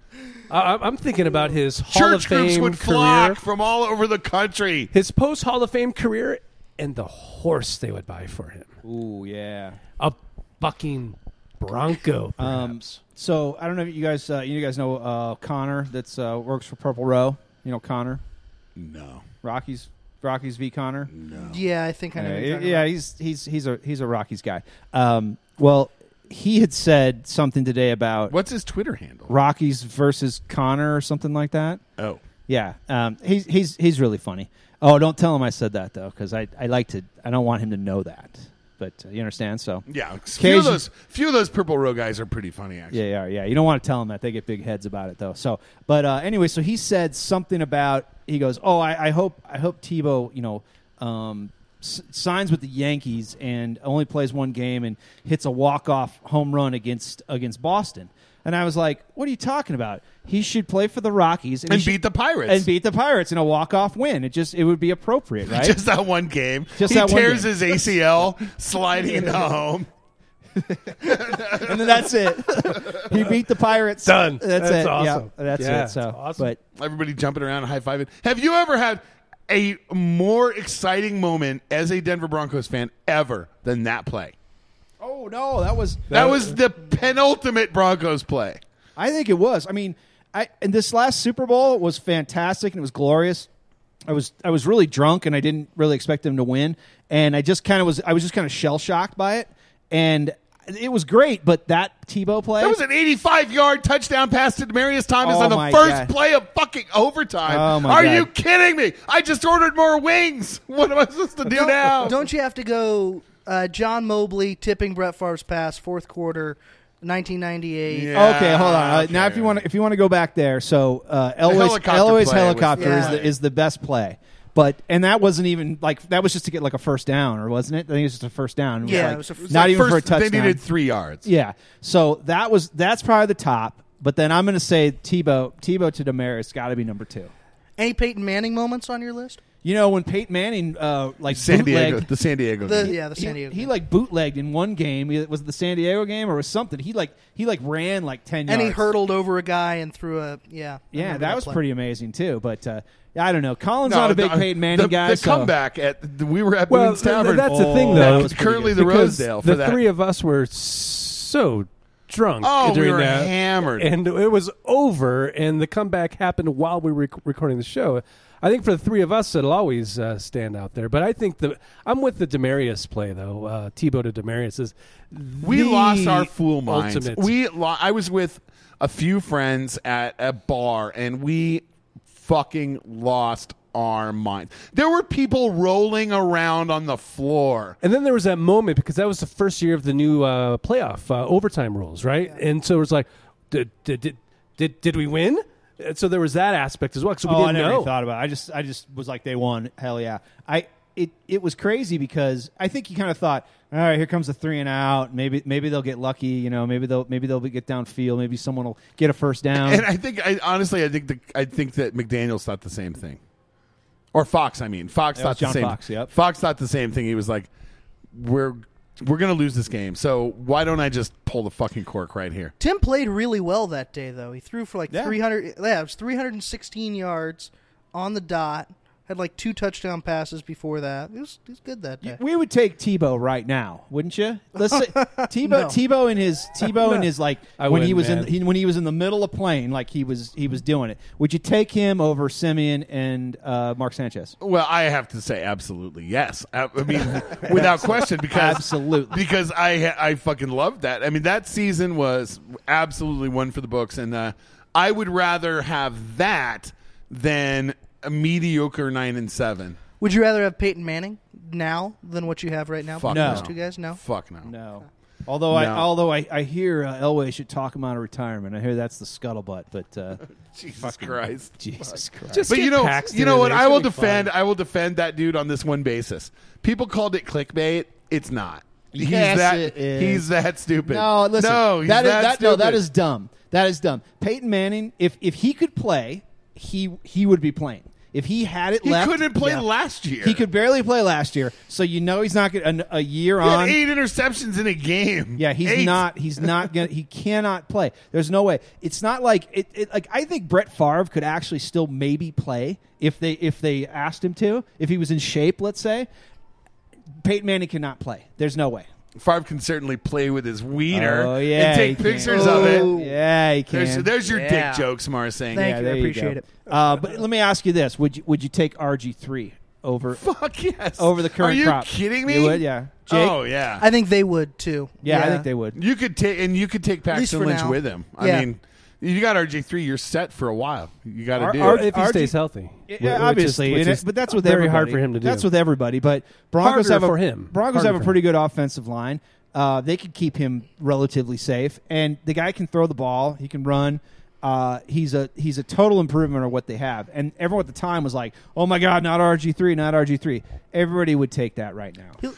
I, I'm thinking about his Hall of Church groups Fame would career, flock from all over the country. his post Hall of Fame career, and the horse they would buy for him. Ooh, yeah. A bucking Bronco, Um, perhaps. So I don't know if you guys, uh, you guys know uh, Connor that's uh, works for Purple Row. You know Connor, No. Rockies, Rockies v Connor. No. Yeah, I think I know. Yeah, what you're talking yeah, about. he's he's he's a he's a Rockies guy. Um, well, he had said something today about What's his Twitter handle? Rockies versus Connor or something like that. Oh, Yeah, um, he's he's he's really funny. Oh, don't tell him I said that though, because I, I like to I don't want him to know that. But uh, you understand? So yeah. Few of those, few of those purple row guys are pretty funny. Actually, Yeah, yeah, yeah. You don't want to tell them that they get big heads about it, though. So, but uh, anyway, so he said something about he goes, "Oh, I, I hope I hope Tebow, you know, um, s- signs with the Yankees and only plays one game and hits a walk off home run against against Boston." And I was like, "What are you talking about? He should play for the Rockies and he should- beat the Pirates. and beat the Pirates in a walk off win. It just it would be appropriate, right? Just that one game. Just he that one tears game. his ACL sliding into home. and then that's it. he beat the Pirates. Done. That's, That's it. awesome. Yeah, that's Yeah, it. So, that's awesome. but Everybody jumping around, high fiving. Have you ever had a more exciting moment as a Denver Broncos fan ever than that play? Oh no, that was That was the penultimate Broncos play. I think it was. I mean, I and this last Super Bowl was fantastic and it was glorious. I was I was really drunk and I didn't really expect them to win, and I just kind of was I was just kind of shell shocked by it, and it was great. But that Tebow play, That was an 85 yard touchdown pass to Demaryius Thomas Oh, on the first God. play of fucking overtime. Oh, my Are God. you kidding me? I just ordered more wings. What am I supposed to do now? Don't you have to go uh, John Mobley tipping Brett Favre's pass, fourth quarter, 1998. Yeah. Okay, hold on. Uh, now, if you want to, if you want to go back there, so uh, Elway's, helicopter Elway's play was helicopter the is, play. the, is the best play. But and that wasn't even like that was just to get like a first down, or wasn't it? I think it was just a first down. was Yeah, like- it was a- It was not Like even for a touchdown. They needed three yards. Yeah. So that was that's probably the top. But then I'm going to say Tebow Tebow to Demaryius got to be number two. Any Peyton Manning moments on your list? You know when Peyton Manning uh, like San Diego, the San Diego. The, game. yeah, the San he, Diego. he game. like bootlegged in one game. He- Was it the San Diego game or was something? He like he like ran like ten and he yards. hurdled over a guy and threw a yeah. I Yeah, remember that was play. pretty amazing too. But uh, I don't know. Colin's No, not a big the- Peyton Manning the, guy. The so- comeback at the, we were at Well, Boone's th- Tavern. that's the thing, Oh, though. that was pretty currently the because Rosedale for the that. three of us were so drunk Oh, we during were that, hammered. and it was over. And the comeback happened while we were rec- recording the show. I think for the three of us, it'll always uh, stand out there. But I think the I'm with the Demaryius play though. Uh, Tebow to Demaryius is we lost our fool minds. ultimate. We lo- I was with a few friends at a bar, and we fucking lost our minds. There were people rolling around on the floor. And then there was that moment because that was the first year of the new uh, playoff uh, overtime rules, right? And so it was like, did did did did, did we win? And so there was that aspect as well. So we oh, I didn't never know. even thought about. it. I just I just was like they won. Hell yeah. I it it was crazy because I think you kind of thought, all right, here comes the three and out. Maybe maybe they'll get lucky. You know, maybe they'll maybe they'll get downfield. Maybe someone will get a first down. And I think, I honestly, I think the, I think that McDaniels thought the same thing, or Fox. I mean, Fox That thought was the John same. Fox, yep. Fox thought the same thing. He was like, "We're we're gonna lose this game, so why don't I just pull the fucking cork right here?" Tim played really well that day, though. He threw for like Yeah. 300. Yeah, it was 316 yards on the dot. Had like two touchdown passes before that. It was, he was good that day. we would take Tebow right now, wouldn't you? Let's say Tebow. No. Tebow in his Tebow in his like I when he wouldn't, was in he, when he was in the middle of playing, like he was he was doing it. Would you take him over Siemian and uh, Mark Sanchez? Well, I have to say, absolutely yes. I, I mean, without question, because Absolutely. because I I fucking loved that. I mean, that season was absolutely one for the books, and uh, I would rather have that than a mediocre nine and seven. Would you rather have Peyton Manning now than what you have right now? Fuck No. Those two guys? No. Fuck no. No. Although I No. although I, I hear uh, Elway should talk him out of retirement. I hear that's the scuttlebutt, but uh, Jesus Christ. Jesus Christ. Just But get you know, Paxton you know in what? there. I will gonna be defend. fun. I will defend that dude on this one basis. People called it clickbait. It's not. He's Yes, that. it is. He's that stupid. No, listen. No, he's that is that, that, no, that stupid. is dumb. That is dumb. Peyton Manning, if if he could play, he he would be playing. If he had it He left, couldn't play yeah. last year. He could barely play last year, so you know he's not going a, a year He had on. eight interceptions in a game. Yeah, he's Eight. not. He's not gonna. He cannot play. There's no way. It's not like it, it. Like I think Brett Favre could actually still maybe play if they if they asked him to. If he was in shape, let's say. Peyton Manning cannot play. There's no way. Favre can certainly play with his wiener Oh, yeah, and take he can. pictures of it. Oh. Yeah, he can. There's, there's your Yeah. dick jokes, Marsing. Thank yeah, you. there I appreciate go. it. Uh, but let me ask you this: Would you would you take RG three over Fuck yes. over the current Are you crop. kidding me? You would, yeah. Jake? Oh yeah. I think they would too. yeah, I think they would. you could take and you could take least Paxton Lynch now. with him. I Yeah. mean, you got RG three. You're set for a while. You got to do our- it. if he RG stays healthy, Yeah, wh- which is- obviously, which and is it- but that's with very everybody. hard for him to do. That's with everybody. But Broncos Harder have a, for him. Broncos Harder have a for pretty good offensive line. Uh, they could keep him relatively safe, and the guy can throw the ball. He can run. Uh, he's a he's a total improvement of what they have. And everyone at the time was like, "Oh my God, not RG three, not RG 3 Everybody would take that right now.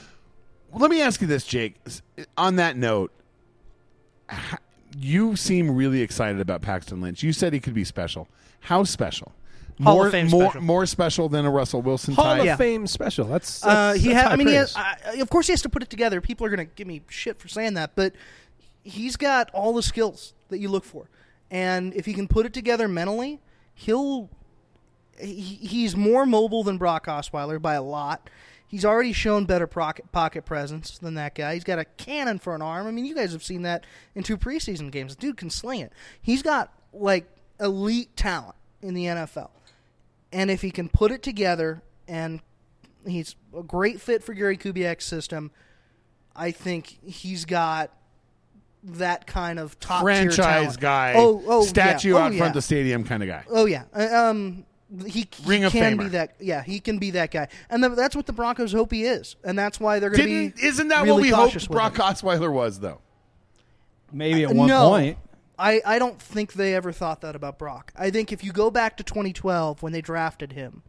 Let me ask you this, Jake. S- On that note, h- you seem really excited about Paxton Lynch. You said he could be special. How special? Hall more, of Fame more, special. more special than a Russell Wilson Hall type. of Yeah. Fame special. That's, Uh, that's he that's ha- high I mean, he praise. has, I, of course, he has to put it together. People are going to give me shit for saying that, but he's got all the skills that you look for, and if he can put it together mentally, he'll. He, he's more mobile than Brock Osweiler by a lot. He's already shown better pocket, presence than that guy. He's got a cannon for an arm. I mean, you guys have seen that in two preseason games. The dude can sling it. He's got like elite talent in the NFL. And if he can put it together and he's a great fit for Gary Kubiak's system, I think he's got that kind of top franchise guy, Oh, oh, statue yeah. out oh, front yeah. of the stadium kind of guy. Oh yeah, Uh, um, he, he Ring of can Famer. be that. Yeah, he can be that guy, and the, that's what the Broncos hope he is, and that's why they're going to be. Didn't isn't that really what we cautious hoped Brock him. Osweiler was though? Maybe at uh, one no, point. I, I don't think they ever thought that about Brock. I think if you go back to 2012 when they drafted him,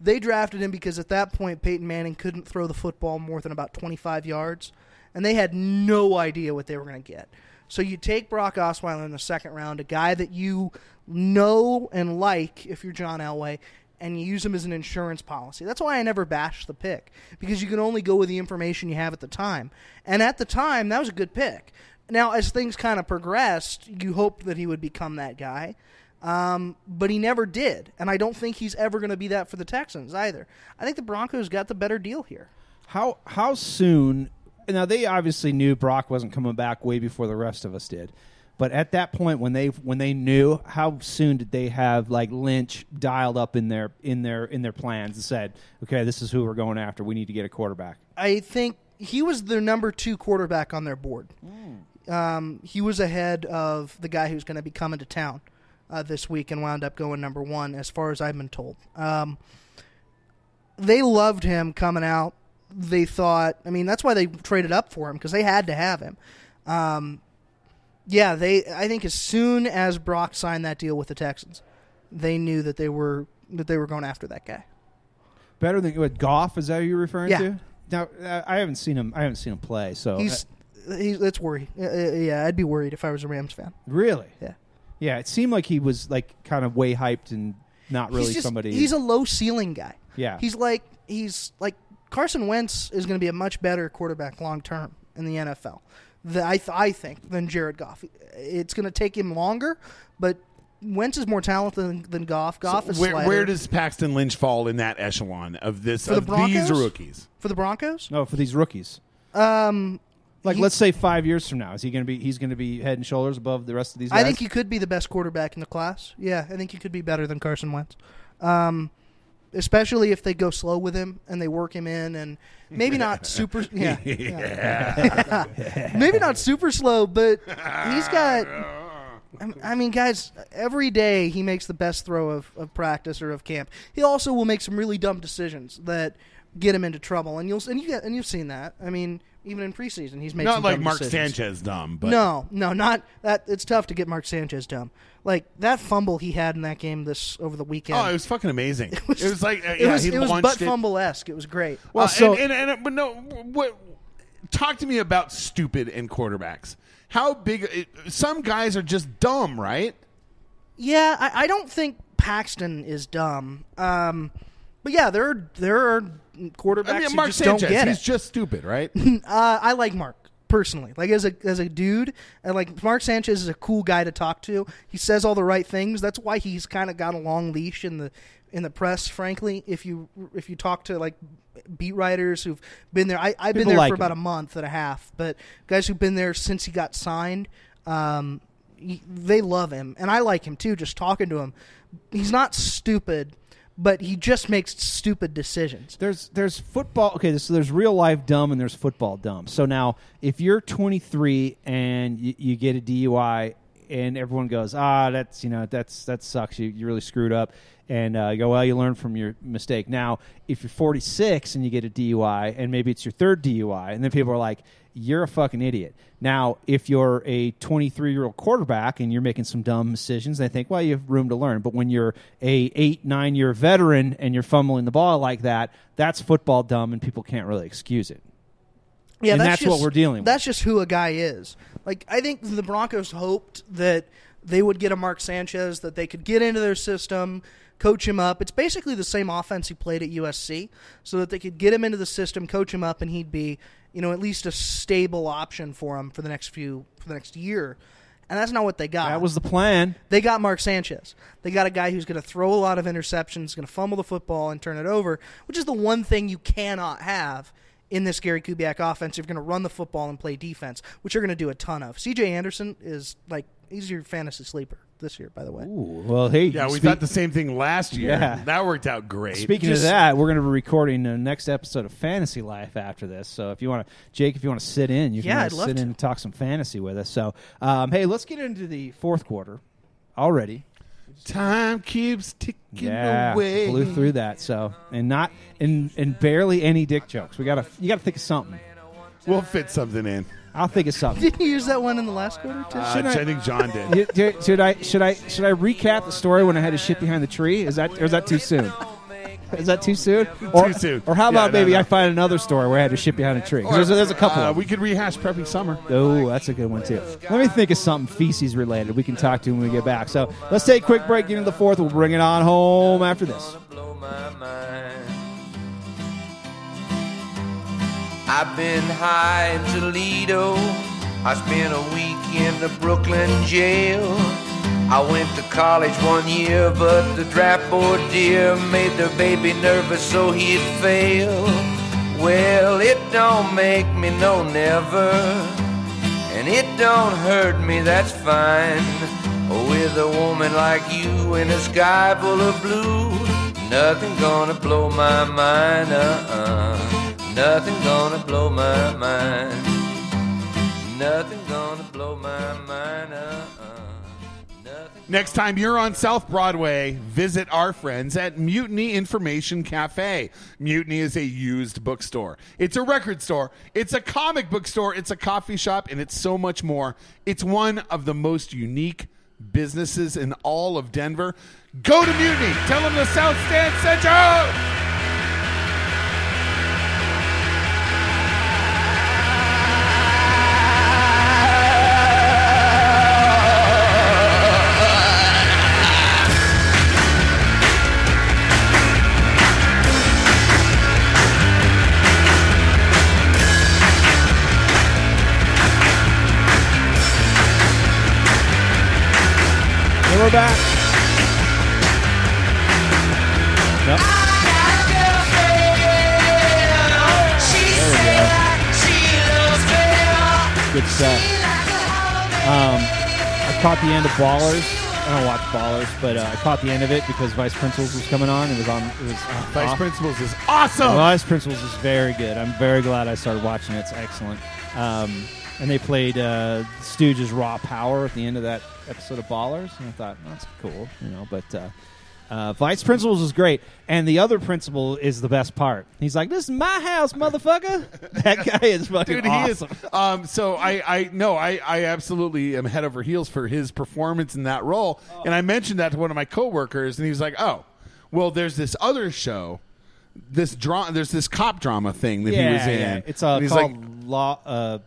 they drafted him because at that point Peyton Manning couldn't throw the football more than about 25 yards, and they had no idea what they were going to get. So you take Brock Osweiler in the second round, a guy that you know and like if you're John Elway, and you use him as an insurance policy. That's why I never bashed the pick because you can only go with the information you have at the time. And at the time, that was a good pick. Now, as things kind of progressed, you hoped that he would become that guy, um, but he never did. And I don't think he's ever going to be that for the Texans either. I think the Broncos got the better deal here. How how soon? Now they obviously knew Brock wasn't coming back way before the rest of us did. But at that point, when they when they knew, how soon did they have like Lynch dialed up in their in their in their plans and said, "Okay, this is who we're going after. We need to get a quarterback." I think he was their number two quarterback on their board. Um, he was ahead of the guy who's going to be coming to town uh, this week and wound up going number one, as far as I've been told. Um, they loved him coming out. They thought, I mean, that's why they traded up for him because they had to have him. Um, yeah, they. I think as soon as Brock signed that deal with the Texans, they knew that they were that they were going after that guy. Better than what Goff? Is that who you're referring Yeah. to? Now uh, I haven't seen him. I haven't seen him play. So He's, he's let's worry. Uh, uh, yeah, I'd be worried if I was a Rams fan. uh, really, Yeah. yeah. It seemed like he was like kind of way hyped and not really he's just, somebody. He's a low ceiling guy. Yeah. He's like he's like Carson Wentz is going to be a much better quarterback long term in the NFL. The, I th- I think than Jared Goff. It's going to take him longer, but Wentz is more talented than, than Goff. Goff is where, slighter. where does Paxton Lynch fall in that echelon of this For the of these Broncos? rookies? for the Broncos? no for these rookies. Um, Like he- let's say five years from now, is he going to be? He's going to be head and shoulders above the rest of these. guys? I think he could be the best quarterback in the class. Yeah, I think he could be better than Carson Wentz. Um, especially if they go slow with him and they work him in and maybe not super yeah, yeah. maybe not super slow but he's got I- I mean guys every day he makes the best throw of, of practice or of camp he also will make some really dumb decisions that get him into trouble and you'll and you and you've seen that I mean even in preseason he's made Not some like dumb Mark decisions. Sanchez dumb, but No, no, not that. It's tough to get Mark Sanchez dumb. Like that fumble he had in that game this over the weekend. Oh, it was fucking amazing. It was, like uh, it yeah, was, he it was butt it. fumble esque. It was great. Well, so- and, and, and, but no, what? Talk to me about stupid and quarterbacks. How big? It, some guys are just dumb, right? Yeah, I, I don't think Paxton is dumb. Um, but yeah, there are, there are quarterbacks I mean, who Mark just Sanchez, don't get he's it. just stupid, right? uh, I like Mark personally. Like as a as a dude, and like Mark Sanchez is a cool guy to talk to. He says all the right things. That's why he's kind of got a long leash in the in the press. Frankly, if you if you talk to like beat writers who've been there, I, I've been there like for him. about a month and a half. But guys who've been there since he got signed. Um, they love him, and I like him too. Just talking to him, he's not stupid, but he just makes stupid decisions. There's there's football. Okay, so there's real life dumb and there's football dumb. So now, if you're 23 and you, you get a DUI, and everyone goes, ah, that's you know that's that sucks. You you really screwed up, and uh, go, well, you learn from your mistake. Now, if you're 46 and you get a DUI, and maybe it's your third DUI, and then people are like, you're a fucking idiot. Now, if you're a 23 year old quarterback and you're making some dumb decisions, they think, well, you have room to learn. But when you're a eight, nine year veteran and you're fumbling the ball like that, that's football dumb, and people can't really excuse it. Yeah, And that's, that's what we're dealing with. That's just who a guy is. Like I think the Broncos hoped that they would get a Mark Sanchez, that they could get into their system, coach him up. It's basically the same offense he played at USC, so that they could get him into the system, coach him up, and he'd be, you know, at least a stable option for him for the next few for the next year. And that's not what they got. That was the plan. They got Mark Sanchez. They got a guy who's going to throw a lot of interceptions, going to fumble the football and turn it over, which is the one thing you cannot have in this Gary Kubiak offense. You're going to run the football and play defense, which you're going to do a ton of. CJ Anderson is like he's your fantasy sleeper this year, by the way. Ooh, well, hey, Yeah, we speak- thought the same thing last year. Yeah. That worked out great. Speaking Just- of that, we're going to be recording the next episode of Fantasy Life after this. So if you want to, Jake, if you want to sit in, you can Yeah, uh, I'd sit to. in and talk some fantasy with us. So, um, hey, let's get into the fourth quarter already. time keeps ticking Yeah, away. blew through that. So, and not and and barely any dick jokes. We got to you got to think of something. We'll fit something in. I'll think of something. Did you use that one in the last quarter too? Uh, Should I- I think John did. You- do- should I should I should I recap the story when I had to shit behind the tree? Is that or is that too soon? Is that too soon? Or, soon. Or how Yeah, about no, maybe no. I find another story where I had to shit behind a tree? 'Cause There's, there's a couple. Uh, of we could rehash prepping summer. Oh, that's a good one too. Let me think of something feces related we can talk to when we get back. So let's take a quick break. Get into the fourth. We'll bring it on home after this. I've been high in Toledo. I spent a week in the Brooklyn jail. I went to college one year, but the draft board dear made the baby nervous so he'd fail. Well, it don't make me no never, and it don't hurt me, that's fine. With a woman like you in a sky full of blue, nothing gonna blow my mind, uh-uh. Nothing gonna blow my mind. Nothing gonna blow my mind, uh-uh. Next time you're on South Broadway, visit our friends at Mutiny Information Cafe. Mutiny is a used bookstore. It's a record store. It's a comic book store. It's a coffee shop, and it's so much more. It's one of the most unique businesses in all of Denver. Go to Mutiny. Tell them the South Stand sent you. Back. Yep. Good stuff. Um, I caught the end of Ballers. I don't watch Ballers, but uh, I caught the end of it because Vice Principals was coming on. It was on. It was Vice off. Principals is awesome. Vice Principals is very good. I'm very glad I started watching it. It's excellent. Um, and they played uh, Stooges' Raw Power at the end of that episode of Ballers, and I thought that's cool, you know. But uh, uh, Vice Principals is great, and the other principal is the best part. He's like, "This is my house, motherfucker." that guy is fucking Dude, awesome. he is. Um, so I, I no, I, I absolutely am head over heels for his performance in that role. And I mentioned that to one of my coworkers, and he was like, "Oh, well, there's this other show, this drama, there's this cop drama thing that yeah, he was in. yeah. It's uh, called like Law uh,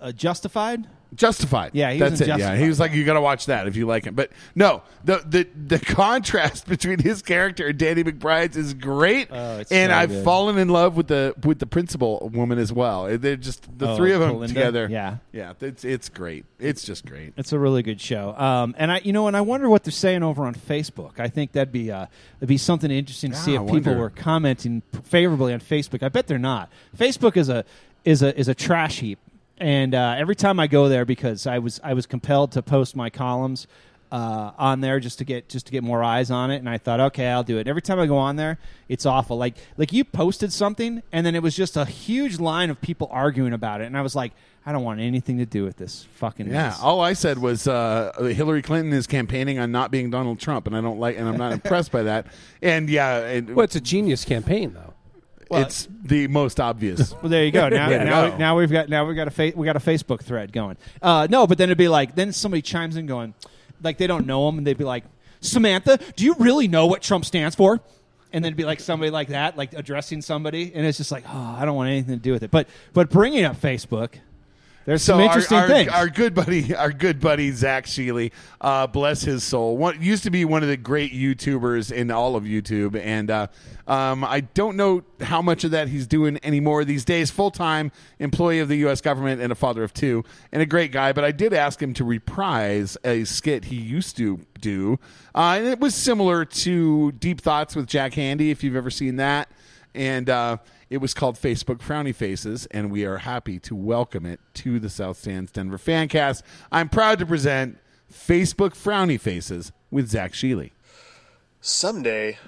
uh, Justified. Justified. Yeah, he was that's in it. Yeah, he was like, you got to watch that if you like him. But no, the the the contrast between his character and Danny McBride's is great. Oh, it's and so I've good. fallen in love with the with the principal woman as well. They're just the Oh, three of them Belinda? together. Yeah. yeah, it's it's great. It's just great. It's a really good show. Um, and I, you know, and I wonder what they're saying over on Facebook. I think that'd be uh, that'd be something interesting to see Yeah, if I people wonder. were commenting favorably on Facebook. I bet they're not. Facebook is a is a is a trash heap. And uh, every time I go there, because I was I was compelled to post my columns uh, on there just to get just to get more eyes on it. And I thought, okay, I'll do it. Every time I go on there, it's awful. Like like you posted something, and then it was just a huge line of people arguing about it, and I was like, I don't want anything to do with this fucking. Yeah, mess. all I said was uh, Hillary Clinton is campaigning on not being Donald Trump, and I don't like, and I'm not impressed by that. And yeah, it, Well, it's a genius campaign, though. It's the most obvious. Well, there you go. Now, Yeah, now, no. now we've got now we've got a fa- we got a Facebook thread going. Uh, no, but then it'd be like then somebody chimes in going, like they don't know him, and they'd be like, Samantha, do you really know what Trump stands for? And then it'd be like somebody like that, like addressing somebody, and it's just like, oh, I don't want anything to do with it. But but bringing up Facebook, there's So some our, interesting our, things. our good buddy, our good buddy Zach Sheely, uh, bless his soul. One, used to be one of the great YouTubers in all of YouTube, and uh, um, I don't know how much of that he's doing anymore these days. Full time employee of the U.S. government and a father of two, and a great guy. But I did ask him to reprise a skit he used to do, uh, and it was similar to Deep Thoughts with Jack Handey. If you've ever seen that, and uh, it was called Facebook Frowny Faces, and we are happy to welcome it to the South Stands Denver Fancast. I'm proud to present Facebook Frowny Faces with Zach Sheely. Someday,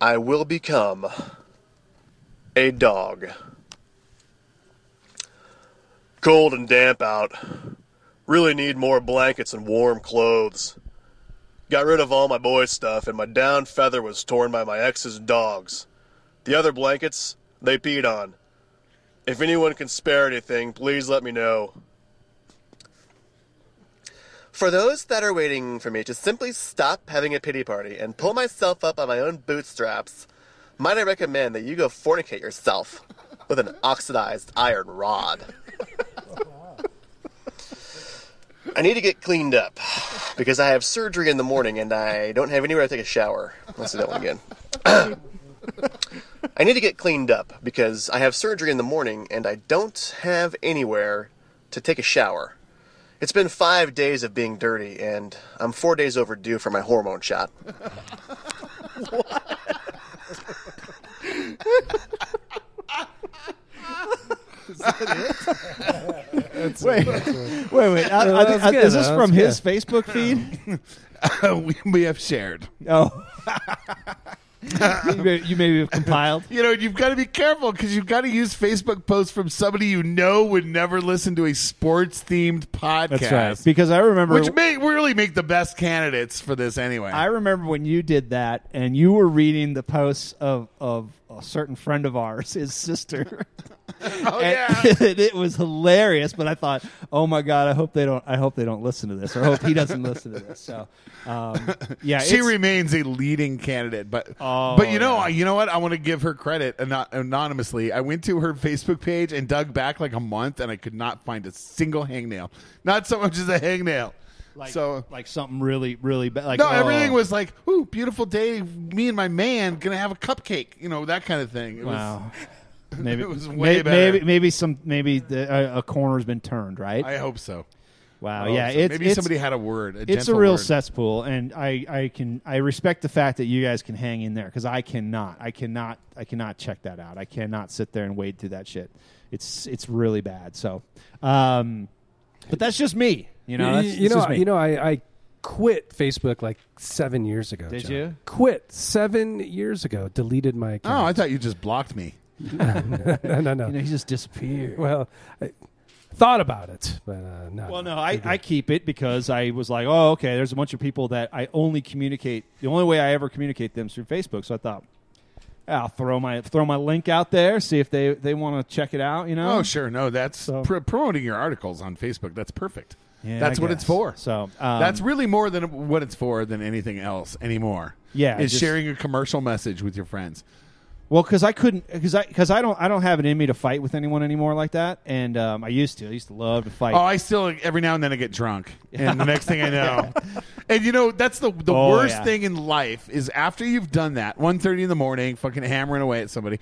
I will become a dog. Cold and damp out. Really need more blankets and warm clothes. Got rid of all my boy stuff, and my down feather was torn by my ex's dogs. The other blankets, they peed on. If anyone can spare anything, please let me know. For those that are waiting for me to simply stop having a pity party and pull myself up on my own bootstraps, might I recommend that you go fornicate yourself with an oxidized iron rod. I need to get cleaned up because I have surgery in the morning and I don't have anywhere to take a shower. Let's do that one again. I need to get cleaned up because I have surgery in the morning and I don't have anywhere to take a shower. It's been five days of being dirty, and I'm four days overdue for my hormone shot. wait, wait, wait. I- I- that was I- good, is this from That's his Facebook feed? we, we have shared. Oh. you, may, you maybe have compiled. You know, you've got to be careful because you've got to use Facebook posts from somebody you know would never listen to a sports themed podcast. That's right. Because I remember Which may really make the best candidates for this anyway. I remember when you did that, and you were reading the posts of of a certain friend of ours, his sister. oh, yeah. it was hilarious. But I thought, oh my god, I hope they don't. I hope they don't listen to this, or I hope he doesn't listen to this. So, um, yeah, she remains a leading candidate, but Oh, but you know yeah. you know what I want to give her credit ano- anonymously. I went to her Facebook page and dug back like a month, and I could not find a single hangnail. Not so much as a hangnail. Like, so like something really, really bad. Like no, oh. everything was like, "Ooh, beautiful day. Me and my man gonna have a cupcake." You know that kind of thing. It Wow. Maybe It was may- way better. maybe maybe some maybe the, a, a corner's been turned, right? I hope so. wow, yeah, so. it's, maybe it's, somebody had a word. A it's a real word. cesspool, and I, I can I respect the fact that you guys can hang in there because I cannot I cannot I cannot check that out. I cannot sit there and wade through that shit. It's it's really bad. So, um, but that's just me. You know, that's, you, know, me. you know, I, I quit Facebook like seven years ago. Did John. you? quit seven years ago? Deleted my account. Oh, I thought you just blocked me. no, no, no. you know, he just disappeared. well, I thought about it, but uh, no. Well, no, I, I keep it because I was like, oh, okay, there's a bunch of people that I only communicate. The only way I ever communicate them is through Facebook. So I thought, I'll throw my throw my link out there, see if they, they want to check it out. You know? Oh, sure. No, that's So- pr- promoting your articles on Facebook. That's perfect. Yeah, that's I what it's for. So um, that's really more than what it's for than anything else anymore. Yeah, is just- sharing a commercial message with your friends. well because I couldn't because I because I don't I don't have it in me to fight with anyone anymore like that, and um, I used to. I used to love to fight. Oh, I still every now and then I get drunk, and the next thing I know, and you know that's the the Oh, worst yeah. thing in life is after you've done that, 1.30 in the morning, fucking hammering away at somebody.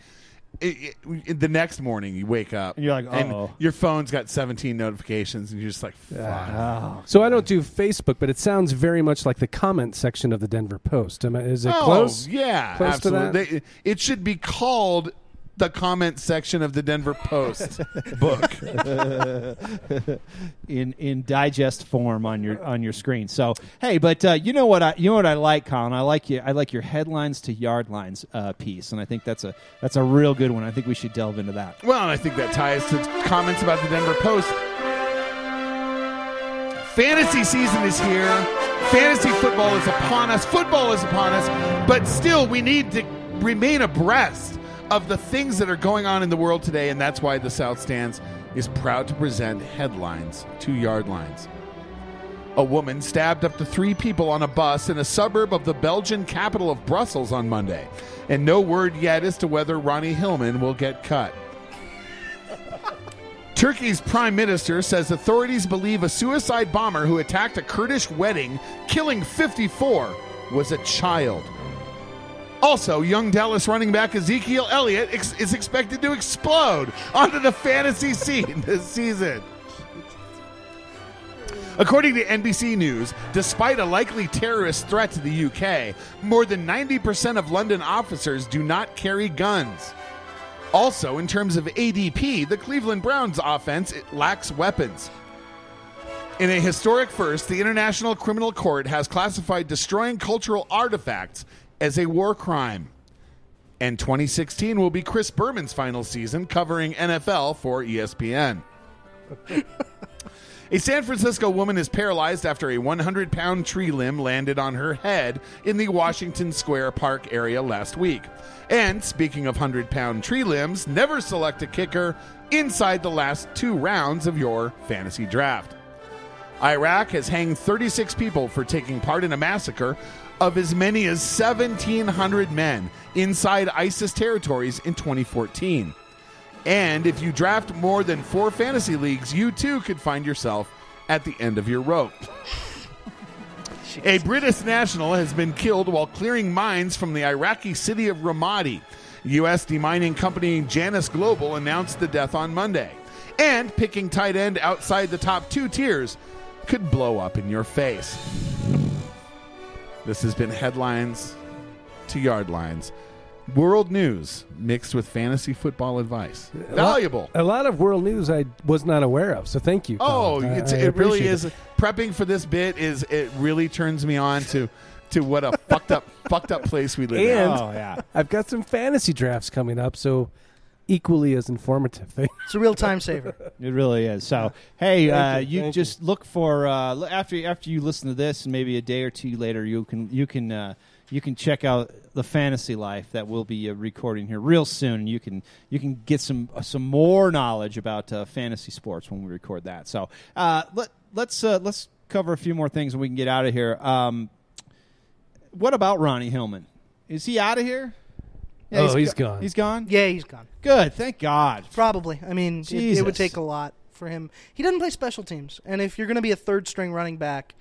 It, it- the next morning you wake up And you're like, and uh-oh. your phone's got 17 notifications and you're just like fuck. Oh. So I don't do Facebook, but it sounds very much like the comment section of the Denver Post. Am I, is it oh, close? Yeah, Close to that? They- it should be called the comment section of the Denver Post book. in in digest form on your on your screen. So hey, but uh, you know what I you know what I like, Colin. I like you. I like your headlines to yard lines uh, piece, and I think that's a that's a real good one. I think we should delve into that. Well, and I think that ties to comments about the Denver Post. Fantasy season is here. Fantasy football is upon us. Football is upon us. But still, we need to remain abreast of the things that are going on in the world today, and that's why the South Stands is proud to present headlines, two yard lines. A woman stabbed up to three people on a bus in a suburb of the Belgian capital of Brussels on Monday, and no word yet as to whether Ronnie Hillman will get cut. Turkey's prime minister says authorities believe a suicide bomber who attacked a Kurdish wedding, killing 54, was a child. Also, young Dallas running back Ezekiel Elliott ex- is expected to explode onto the fantasy scene this season. According to NBC News, despite a likely terrorist threat to the UK, more than 90% of London officers do not carry guns. Also, in terms of ADP, the Cleveland Browns offense lacks weapons. In a historic first, the International Criminal Court has classified destroying cultural artifacts as a war crime. And 2016 will be Chris Berman's final season covering NFL for ESPN. A San Francisco woman is paralyzed after a 100 pound tree limb landed on her head in the Washington Square Park area last week. And speaking of 100 pound tree limbs, never select a kicker inside the last two rounds of your fantasy draft. Iraq has hanged 36 people for taking part in a massacre of as many as 1,700 men inside ISIS territories in 2014. And if you draft more than four fantasy leagues, you too could find yourself at the end of your rope. A British national has been killed while clearing mines from the Iraqi city of Ramadi. U.S. demining company Janus Global announced the death on Monday. And picking tight end outside the top two tiers could blow up in your face. This has been headlines to yard lines. World news mixed with fantasy football advice. Valuable. A lot of world news I was not aware of, so thank you. Oh, Colin. I- it's, I it really appreciate is. Prepping for this bit is it really turns me on to to what a fucked up fucked up place we live in. Oh yeah. I've got some fantasy drafts coming up, so equally as informative. It's a real time saver. It really is. So, hey, uh, you, you thank just look for uh, after after you listen to this, and maybe a day or two later, you can you can uh, you can check out the fantasy life that we'll be uh, recording here real soon, and you can you can get some uh, some more knowledge about uh, fantasy sports when we record that. So, uh, let let's uh, let's cover a few more things, and we can get out of here. Um, what about Ronnie Hillman? Is he out of here? Oh, he's go- gone. He's gone. Yeah, he's gone. Good. Thank God. Probably. I mean, it, it Jesus. would take a lot for him. He doesn't play special teams, and if you're going to be a third string running back,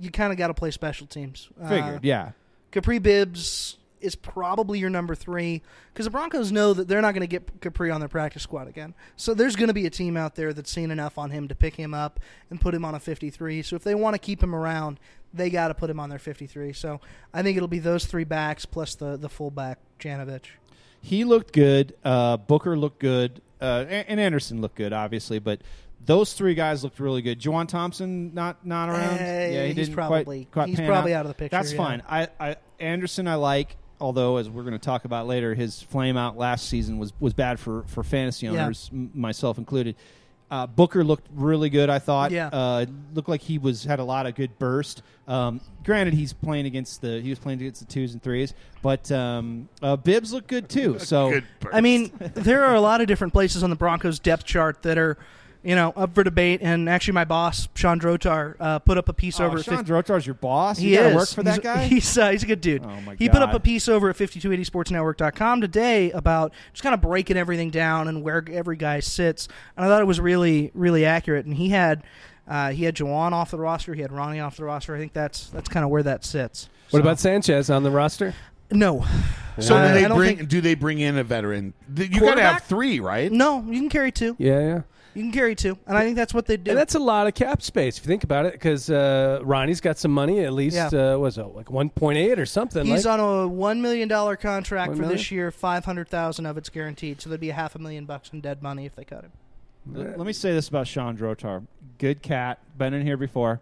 you kind of got to play special teams. Uh, Figured. yeah. Kapri Bibbs is probably your number three because the Broncos know that they're not going to get Kapri on their practice squad again. So there's going to be a team out there that's seen enough on him to pick him up and put him on a 53. So if they want to keep him around, they got to put him on their 53. So I think it'll be those three backs plus the the fullback Janovich. he looked good. Uh, Booker looked good, uh, and and Anderson looked good, obviously. But those three guys looked really good. Juwan Thompson not not around. Uh, yeah, he he's probably- quite, quite he's probably out of the picture, That's yeah. fine. I, I Anderson I like. Although, as we're going to talk about later, his flame out last season was, was bad for, for fantasy Yeah. owners, m- myself included. Uh, Booker looked really good. I thought. Yeah. Uh, looked like he was had a lot of good burst. Um, granted, he's playing against the he was playing against the twos and threes, but um, uh, Bibbs looked good too. So Good burst. I mean, there are a lot of different places on the Broncos depth chart that are, you know, up for debate. And actually, my boss Sean Drotar uh, put up a piece Oh, over. Sean 50 Drotar's your boss. he you gotta is. work for that guy. He's uh, he's a good dude. Oh, my he put up a piece over at 5280sportsnetwork.com today about just kind of breaking everything down and where every guy sits. And I thought it was really really accurate. And he had uh, he had Juwan off the roster. He had Ronnie off the roster. I think that's that's kind of where that sits. What So- about Sanchez on the roster? no? so Uh, do they bring? think- do they bring in a veteran? You got to have three, right? No, you can carry two. Yeah, yeah. You can carry two, and I think that's what they do. And that's a lot of cap space if you think about it, because uh, Ronnie's got some money, at least Yeah. uh, was it like one point eight or something? He's like, on a one million dollar contract One for million? this year. Five hundred thousand of it's guaranteed, so there'd be a half a million bucks in dead money if they cut him. Let me say this about Sean Drotar. Good cat. Been in here before.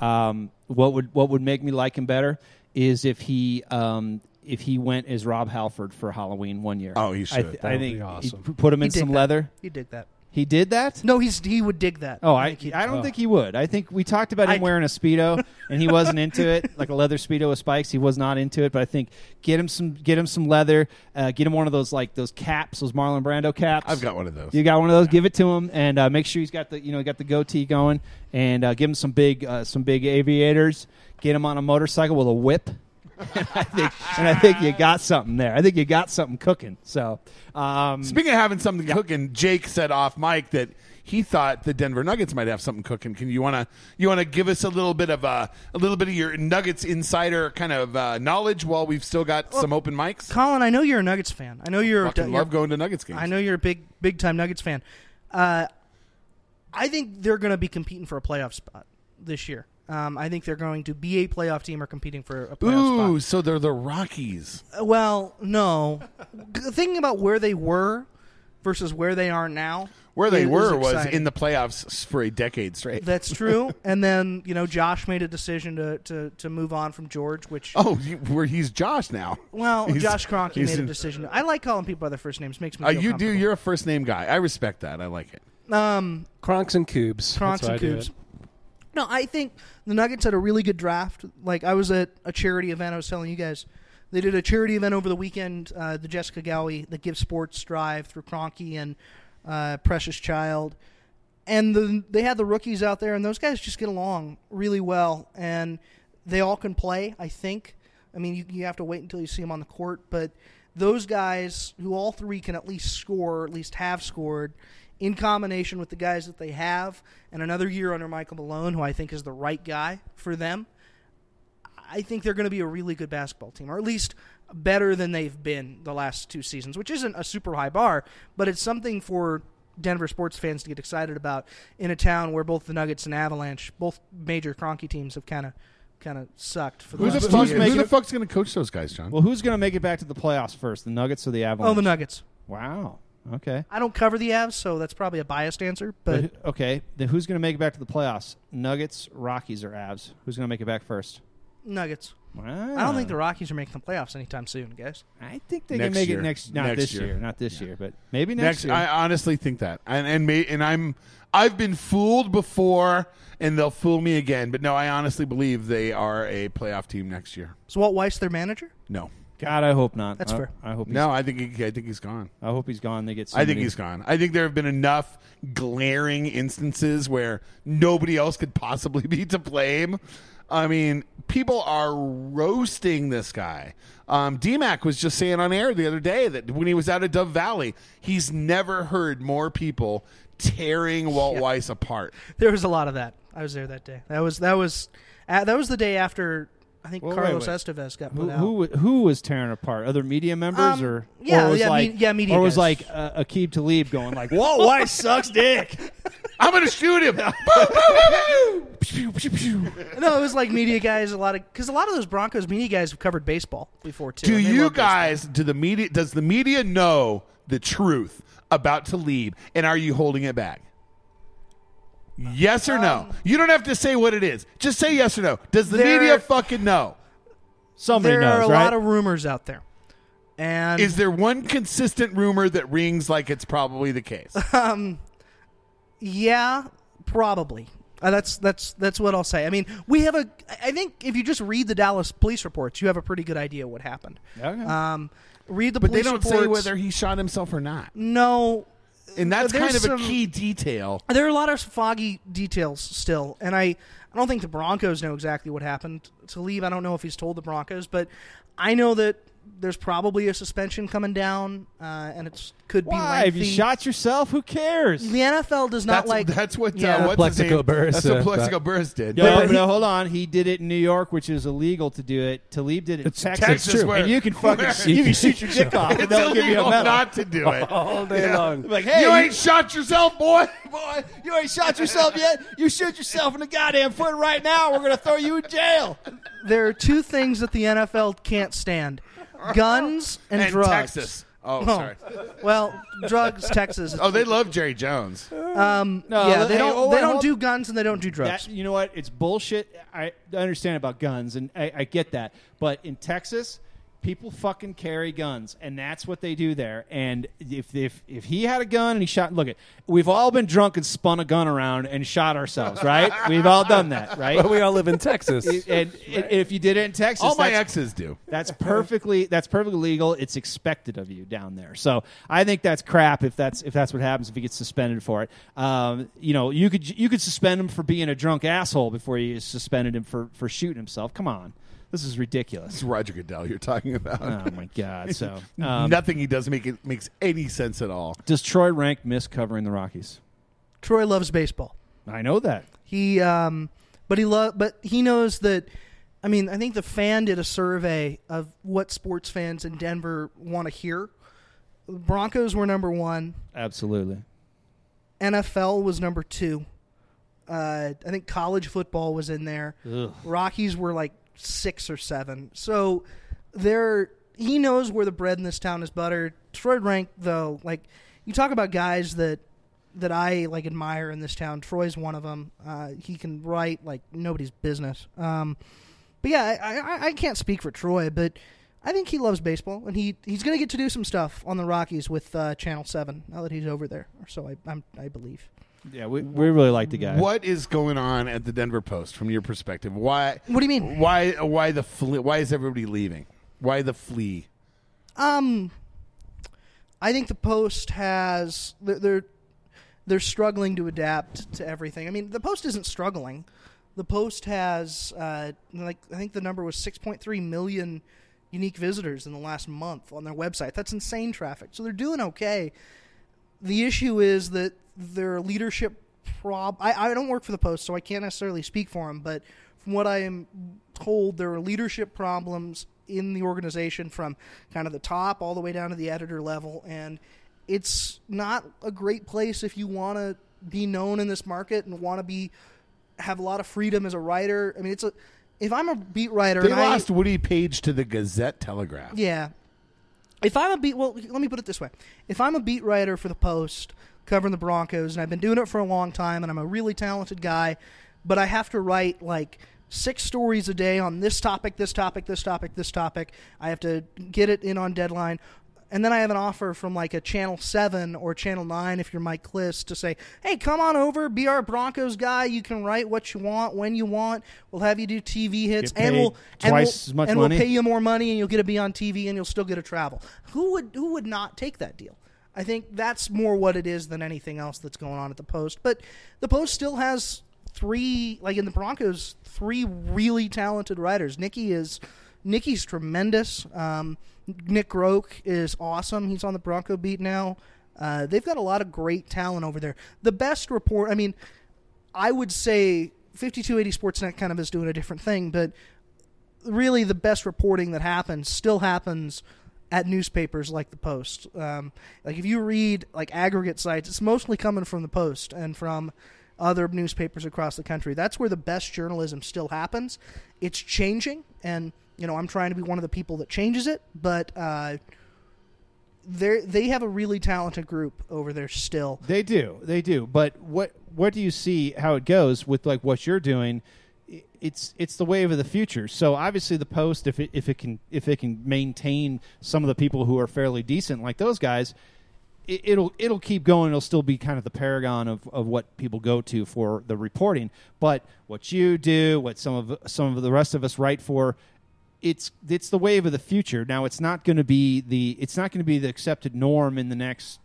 Um, what would what would make me like him better is if he um, if he went as Rob Halford for Halloween one year. Oh, he I, should. th- That I would think be awesome. he'd put him in He'd some that. leather. He'd dig that. He did that. No, he's he would dig that. Oh, I think I don't oh. think he would. I think we talked about him wearing a speedo, and he wasn't into it, like a leather speedo with spikes. He was not into it. But I think get him some get him some leather. Uh, get him one of those like those caps, those Marlon Brando caps. I've got one of those. You got one of those. Give it to him, and uh, make sure he's got the you know got the goatee going, and uh, give him some big uh, some big aviators. Get him on a motorcycle with a whip. And, I think, and I think you got something there. I think you got something cooking. So, um, Speaking of having something cooking, Jake said off mic that he thought the Denver Nuggets might have something cooking. Can you want to you want to give us a little bit of uh, a little bit of your Nuggets insider kind of uh, knowledge while we've still got some open mics? Colin, I know you're a Nuggets fan. I know you're. Fucking you're- love going to Nuggets games. I know you're a big big time Nuggets fan. Uh, I think they're going to be competing for a playoff spot this year. Um, I think they're going to be a playoff team or competing for a playoff Ooh, so they're the Rockies. spot. Well, no. G- Thinking about where they were versus where they are now. Where they is were was exciting. in the playoffs s- for a decade straight. That's true. and then you know Josh made a decision to, to, to move on from George, which oh, you, where he's Josh now. well, He's- Josh Kroenke he's made a in- decision. I like calling people by their first names. Makes me Uh, feel you do. comfortable. You're a first name guy. I respect that. I like it. Um, Kronks and Cubes. Kronks how and I do Cubes. it. No, I think the Nuggets had a really good draft. Like I was at a charity event. I was telling you guys, they did a charity event over the weekend. Uh, the Jessica Gowie, the Give Sports Drive through Kroenke and uh, Precious Child, and the, they had the rookies out there, and those guys just get along really well, and they all can play. I think. I mean, you, you have to wait until you see them on the court, but those guys who all three can at least score, or at least have scored, in combination with the guys that they have, and another year under Michael Malone, who I think is the right guy for them, I think they're going to be a really good basketball team, or at least better than they've been the last two seasons, which isn't a super high bar, but it's something for Denver sports fans to get excited about in a town where both the Nuggets and Avalanche, both major Kroenke teams, have kind of kind of sucked for the Who's last the, few fuck, years. who the fuck's going to coach those guys, John? well, who's going to make it back to the playoffs first, the Nuggets or the Avalanche? Oh, the Nuggets. Wow. Okay. I don't cover the Avs, so that's probably a biased answer, But, but okay, then who's going to make it back to the playoffs? Nuggets, Rockies, or Avs? Who's going to make it back first? Nuggets. Wow. I don't think the Rockies are making the playoffs anytime soon, guys. I think they Next can make year. it next. Not Next this year. year. Not this year, but maybe Next, next, year. I honestly think that, and and may, and I'm I've been fooled before, and they'll fool me again. But no, I honestly believe they are a playoff team next year. Is Walt Weiss their manager? No, God, I hope not. That's I, fair. I hope. He's, no, I think he, I think he's gone. I hope he's gone. They get. I think he's gone. I think there have been enough glaring instances where nobody else could possibly be to blame. I mean, people are roasting this guy. Um, DMAC was just saying on air the other day that when he was out of Dove Valley, he's never heard more people tearing Walt Yeah. Weiss apart. There was a lot of that. I was there that day. That was that was uh, that was the day after I think Well, Carlos wait. Estevez got put Who, out. who who was tearing apart? Other media members Um, or yeah, or was yeah, like me- yeah, media or was like uh, Aqib Talib going like, "Whoa, Weiss sucks dick." I'm going to shoot him. no, it was like media guys. A lot of because a lot of those Broncos media guys have covered baseball before too. Do you love baseball. guys, do the media, does the media know the truth about Talib, and are you holding it back? Yes or no? Um, You don't have to say what it is. Just say yes or no. Does the There- media fucking know? Somebody there knows, There are a right? lot of rumors out there, and Is there one consistent rumor that rings like it's probably the case? Um, Yeah, probably. Uh, that's that's that's what I'll say. I mean, we have a. I think if you just read the Dallas police reports, you have a pretty good idea what happened. Okay. Um, read the but they don't reports. say whether he shot himself or not. No, And that's kind of some- a key detail. there are a lot of foggy details still, and I I don't think the Broncos know exactly what happened to leave. I don't know if he's told the Broncos, but I know that there's probably a suspension coming down, uh, and it could be Why? If lengthy. you shot yourself, who cares? the NFL does not That's, like. that's what Yeah. uh, what's his Plaxico name? Burress, That's what uh, Plaxico Burress did. No, But but no, hold on. He did it in New York, which is illegal to do it. Talib did it in Texas, Texas where- and you can fucking where- you can shoot your dick off, It's they'll give you a medal. not to do it. all day Yeah. long. Like, hey, you ain't shot yourself, boy. boy, you ain't shot yourself yet. You shoot yourself in the goddamn foot right now. We're gonna throw you in jail. there are two things that the NFL can't stand: guns and, And drugs. Texas. Oh, sorry. Well, drugs, Texas. Oh, they love Jerry Jones. Um, No, yeah, hey, they don't. oh, they wait, don't hold- do guns and they don't do drugs. That, you know what? It's bullshit. I understand about guns, and I, I get that. But in Texas, people fucking carry guns, and that's what they do there. And if if if he had a gun and he shot, look it, we've all been drunk and spun a gun around and shot ourselves, right? we've all done that, right? But we all live in Texas. and, and if you did it in Texas, All my that's- exes do. that's perfectly that's perfectly legal. It's expected of you down there. So I think that's crap if that's if that's what happens if he gets suspended for it. Um, you know, you could you could suspend him for being a drunk asshole before you suspended him for for shooting himself. Come on, this is ridiculous. It's Roger Goodell you're talking about. Oh my god! So um, Nothing he does make it makes any sense at all. does Troy Renck miss covering the Rockies? Troy loves baseball. I know that. He, um, but he lo- but he knows that. I mean, I think the fan did a survey of what sports fans in Denver want to hear. Broncos were number one. Absolutely. NFL was number two. Uh, I think college football was in there. Ugh. Rockies were like six or seven. So there, he knows where the bread in this town is buttered. Troy Renck, though, like you talk about guys that that I like admire in this town. Troy's one of them. Uh, he can write like nobody's business. Um, but yeah, I, I, I can't speak for Troy, but I think he loves baseball, and he he's going to get to do some stuff on the Rockies with uh, Channel Seven now that he's over there. Or so I I'm, I believe. Yeah, we, we really like the guy. What is going on at the Denver Post from your perspective? Why? What do you mean? Why? Why the? Fle- why is everybody leaving? Why the flea? Um, I think the Post has they're, they're they're struggling to adapt to everything. I mean, the Post isn't struggling. The Post has uh, like I think the number was 6.3 million unique visitors in the last month on their website. That's insane traffic. So they're doing okay. The issue is that their leadership prob. I, I don't work for the Post, so I can't necessarily speak for them. But from what I am told, there are leadership problems in the organization from kind of the top all the way down to the editor level, and it's not a great place if you want to be known in this market and want to be have a lot of freedom as a writer. I mean, it's a if I'm a beat writer, They and I- lost Woody Paige to the Gazette Telegraph. yeah. If I'm a beat, well, let me put it this way: if I'm a beat writer for the Post covering the Broncos, and I've been doing it for a long time, and I'm a really talented guy, but I have to write like six stories a day on this topic, this topic, this topic, this topic. I have to get it in on deadline. And then I have an offer from like a Channel 7 or Channel 9 if you're Mike Klis to say, hey, come on over, be our Broncos guy. You can write what you want when you want. We'll have you do TV hits. And we'll, and twice we'll, as much and money? we'll pay you more money and you'll get to be on TV and you'll still get to travel. Who would who would not take that deal? I think that's more what it is than anything else that's going on at the Post. But the Post still has three, like in the Broncos, three really talented writers. Nicky is Nicky's tremendous. Um, Nick Groke is awesome. He's on the Bronco beat now. Uh, they've got a lot of great talent over there. The best report, I mean, I would say 5280 Sportsnet kind of is doing a different thing, but really the best reporting that happens still happens at newspapers like the Post. Um, like if you read like aggregate sites, it's mostly coming from the Post and from other newspapers across the country. That's where the best journalism still happens. It's changing, and you know I'm trying to be one of the people that changes it, but. Uh, they they have a really talented group over there still. They do, they do. But what what do you see how it goes with like what you're doing? It's it's the wave of the future. So obviously the post, if it if it can if it can maintain some of the people who are fairly decent like those guys, it, it'll it'll keep going. It'll still be kind of the paragon of, of what people go to for the reporting. But what you do, what some of some of the rest of us write for, it's it's the wave of the future. Now it's not going to be the it's not going to be the accepted norm in the next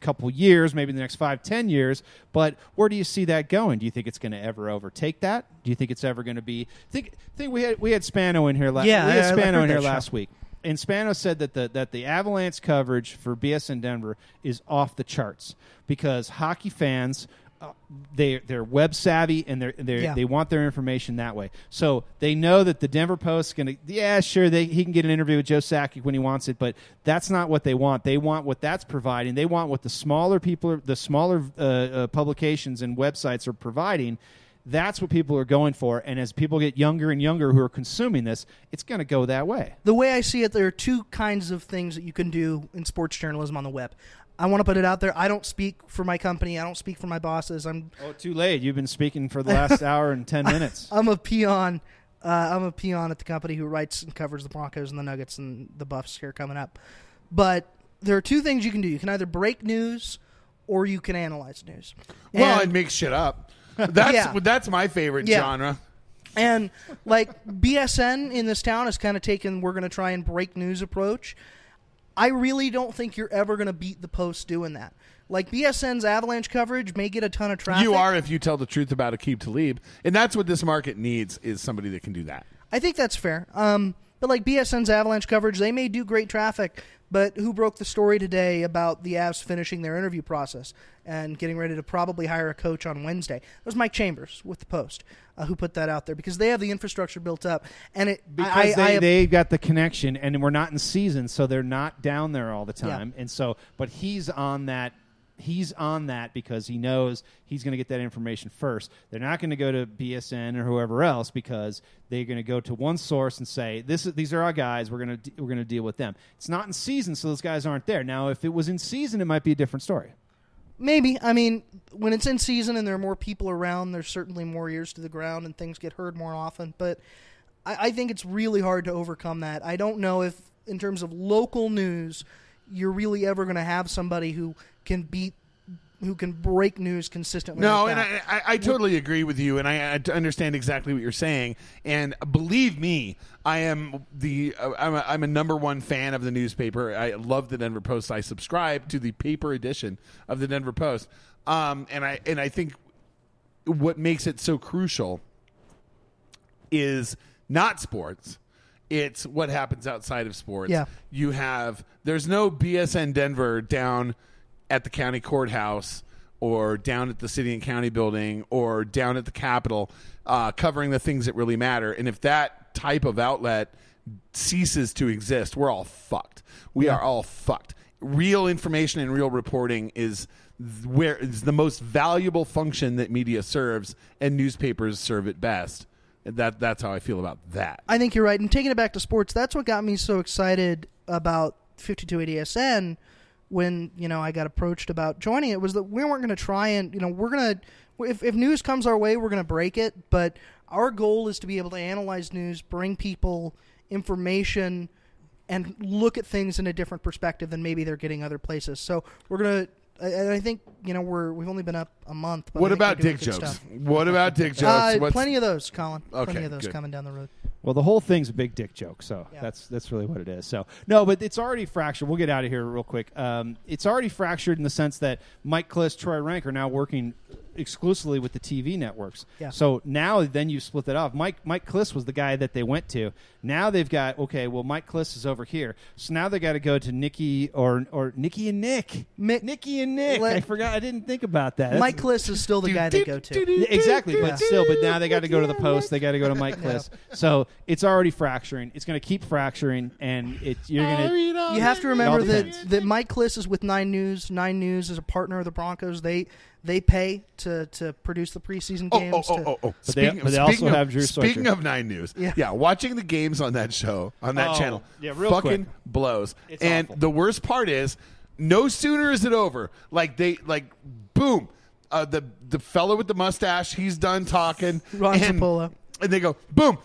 couple years, maybe the next five, ten years. But where do you see that going? Do you think it's going to ever overtake that? Do you think it's ever going to be? Think think we had we had Spano in here last Yeah, we had I- Spano in here that show. last week. and Spano said that the that the Avalanche coverage for BSN Denver is off the charts because hockey fans. Uh, they they're web savvy and they're, they Yeah. they want their information that way. So they know that the Denver Post is going to yeah sure they he can get an interview with Joe Sakic when he wants it, but that's not what they want. They want what that's providing. They want what the smaller people, are, the smaller uh, uh, publications and websites are providing. That's what people are going for. And as people get younger and younger who are consuming this, it's going to go that way. the way I see it, there are two kinds of things that you can do in sports journalism on the web. I want to put it out there. I don't speak for my company. I don't speak for my bosses. I'm Oh, too late. You've been speaking for the last hour and ten minutes. I'm a peon. Uh, I'm a peon at the company who writes and covers the Broncos and the Nuggets and the Buffs here coming up. But there are two things you can do. You can either break news or you can analyze news. Well, And- and make shit up. That's Yeah. that's my favorite Yeah. genre. And like BSN in this town has kind of taken we're going to try and break news approach. I really don't think you're ever going to beat the Post doing that. Like BSN's Avalanche coverage may get a ton of traffic. You are if you tell the truth about Aqib Talib, and that's what this market needs is somebody that can do that. I think that's fair. Um, but like BSN's Avalanche coverage, they may do great traffic. But who broke the story today about the Avs finishing their interview process and getting ready to probably hire a coach on Wednesday? It was Mike Chambers with the Post uh, who put that out there because they have the infrastructure built up. And it because I, they, I, they got the connection and we're not in season so they're not down there all the time and so but he's on that he's on that because he knows he's going to get that information first they're not going to go to bsn or whoever else because they're going to go to one source and say this is these are our guys we're going to we're going to deal with them it's not in season so those guys aren't there now if it was in season it might be a different story Maybe. I mean, when it's in season and there are more people around, there's certainly more ears to the ground and things get heard more often. But I, I think it's really hard to overcome that. I don't know if, in terms of local news, you're really ever going to have somebody who can beat, who can break news consistently. No, like and. I, I, I totally agree with you, and I, I understand exactly what you're saying. And believe me, I am the uh, I'm, a, I'm a number one fan of the newspaper. I love the Denver Post. I subscribe to the paper edition of the Denver Post, um, and I and I think what makes it so crucial is not sports. It's what happens outside of sports. Yeah. You have there's no BSN Denver down at the county courthouse or down at the city and county building or down at the capitol uh, covering the things that really matter. And if that type of outlet ceases to exist, we're all fucked. We are all fucked. Real information and real reporting is where is the most valuable function that media serves, and newspapers serve it best. And that that's how I feel about that. I think you're right. And taking it back to sports, that's what got me so excited about 5280SN when you know I got approached about joining it was that we weren't going to try and you know we're going to if if news comes our way we're going to break it, but our goal is to be able to analyze news, bring people information and look at things in a different perspective than maybe they're getting other places. So we're going to and I think you know we're we've only been up a month. But What about dick jokes? stuff. What about dick jokes? Uh, plenty of those, Colin. Okay, plenty of those good. coming down the road. Well, the whole thing's a big dick joke, so Yeah. that's that's really what it is. So no, but it's already fractured. We'll get out of here real quick. Um, it's already fractured in the sense that Mike Klis, Troy Renck are now working exclusively with the TV networks. Yeah. So now then you split that off. Mike Mike Klis was the guy that they went to. Now they've got okay. Well, Mike Klis is over here, so now they got to go to Nikki or or Nikki and Nick. Mi- Nikki and Nick. Let- I forgot. I didn't think about that. That's- Mike Klis is still the guy they go to. yeah, exactly, Yeah. but still, but now they got to go to the post. They got to go to Mike Klis. So it's already fracturing. It's going to keep fracturing, and it you're going to. You have to remember that, that Mike Klis is with Nine News. Nine News is a partner of the Broncos. They they pay to, to produce the preseason Oh, games. oh, oh, to, oh, oh. But they- Speaking, but they also of, have Drew speaking Soicher. of Nine News, Yeah. yeah. watching the games on that show on that Oh, channel, yeah, real fucking quick. blows. It's and awful. the worst part is, no sooner is it over, like they like, boom, uh, the the fellow with the mustache, he's done talking, Ron and, Zappolo. and they go, boom.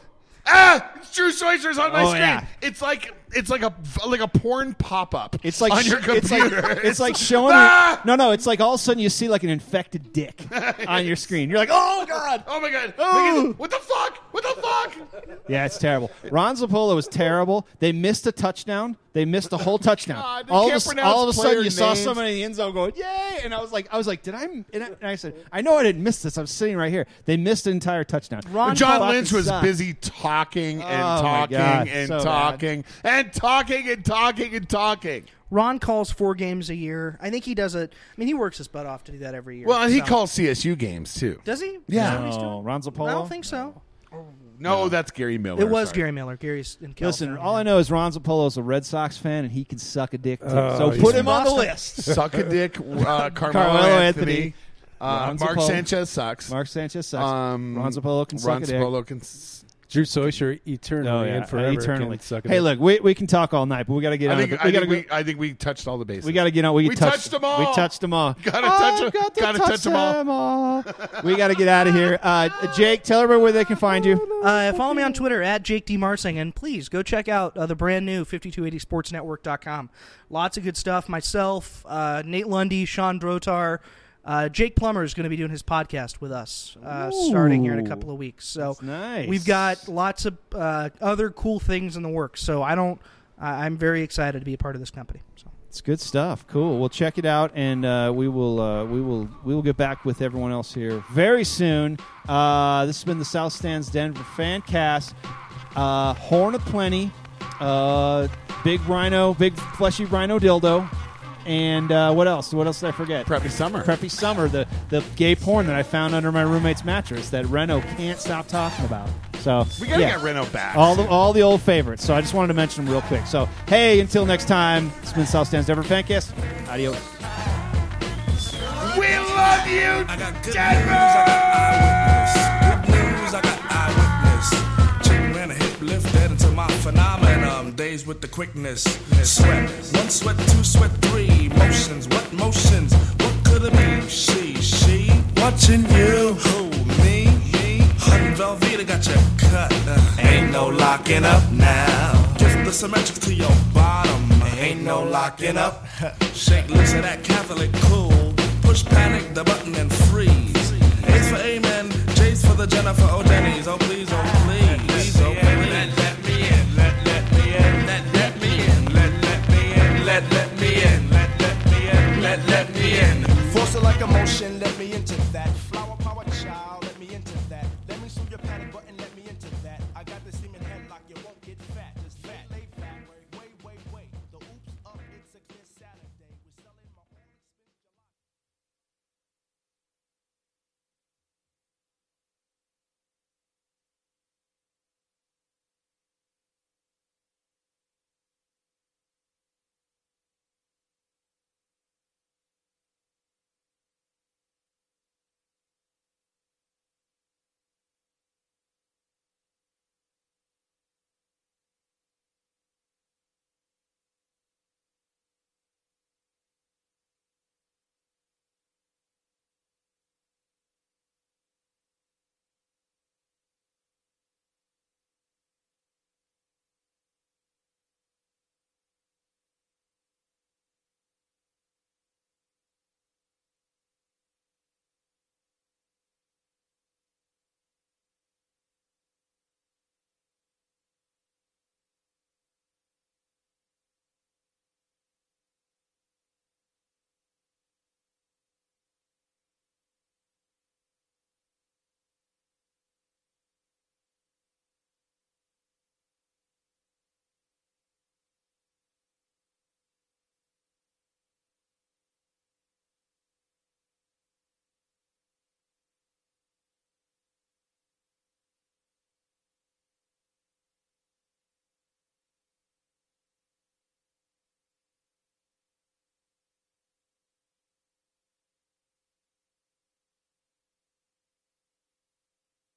Ah, it's Drew Soicher's on my Oh, screen. yeah. It's like it's like a like a porn pop up. It's like on your it's like computer. it's like showing. Ah! No, no, it's like all of a sudden you see like an infected dick on your screen. You're like, oh god. Oh my god! Oh. What the fuck? What the fuck? Yeah, it's terrible. Ron Zappolo was terrible. They missed a touchdown. They missed a whole touchdown. God, all, of a, all of a sudden, player you saw names. somebody in the end zone going, "Yay!" And I was like, "I was like, did I?" And I, and I said, "I know I didn't miss this. I'm sitting right here. They missed an entire touchdown." Ron John Lynch was sucked. busy talking and Oh, talking God, and so bad. talking, and and talking and talking and talking. Ron calls four games a year. I think he does it. I mean, he works his butt off to do that every year. Well, he So- calls CSU games too. Does he? Yeah. Is that what he's No, doing? Ron Zappolo? I don't think so. No, that's Gary Miller. It was sorry. Gary Miller. Gary's in Listen, all I know is Ron Zappolo's a Red Sox fan, and he can suck a dick too. Oh, so put him on the list. Suck a dick, uh, Carmelo, Carmelo Anthony. Anthony. Uh, Ron Mark Sanchez sucks. Mark Sanchez sucks. Um, Ron Zappolo can suck Ron a dick. Zappolo can. s- Drew Soicher eternally Oh, yeah. and forever. eternally. can Hey, look, we, we can talk all night, but we got to get I on. think, the, I, we got think go. we, I think we touched all the bases. We got to get on. We, We touched, touched them all. We touched them all. Gotta Oh, touch 'em. got to Gotta touch touch 'em all. them all. we got to get out of here. Uh, Jake, tell everybody where they can find you. Uh, follow me on Twitter at Jake D. Marsing, and please go check out uh, the brand new 5280sportsnetwork.com. Lots of good stuff. Myself, uh, Nate Lundy, Sean Drotar, uh, Jake Plummer is going to be doing his podcast with us uh, starting here in a couple of weeks. So That's nice. we've got lots of uh, other cool things in the works. So I don't. I'm very excited to be a part of this company. So. It's good stuff. Cool. Well, check it out, and uh, we will uh, we will we will get back with everyone else here very soon. Uh, this has been the South Stands Denver Fancast. Uh, Horn of Plenty, uh, big rhino, big fleshy rhino dildo, and uh, what else? What else did I forget? Preppy Summer. Preppy Summer, the the gay porn that I found under my roommate's mattress that Reno can't stop talking about. So We gotta yeah. get Reno back. All the all the old favorites. So I just wanted to mention them real quick. So hey, until next time, it's been South Stands Denver Fancast. Adios. we love you, I got good Denver. news, I got eyewitness. Good news, I got eyewitness. Chicken ran a hip lift dead into my phenomenon. Days with the quickness. Sweat, one sweat, two sweat, three. Motions, what motions? What could it be? She, she. Watching you. Who, me? Me. Hun Velveeta got you cut. Uh, ain't no locking up now. Gift the symmetric to your bottom. Ain't no locking up. Shake loose of that Catholic cool. Push panic, the button and freeze. A's for amen, J's for the Jennifer O'Denny's. Oh please, oh please, oh please. Motion, let me into that.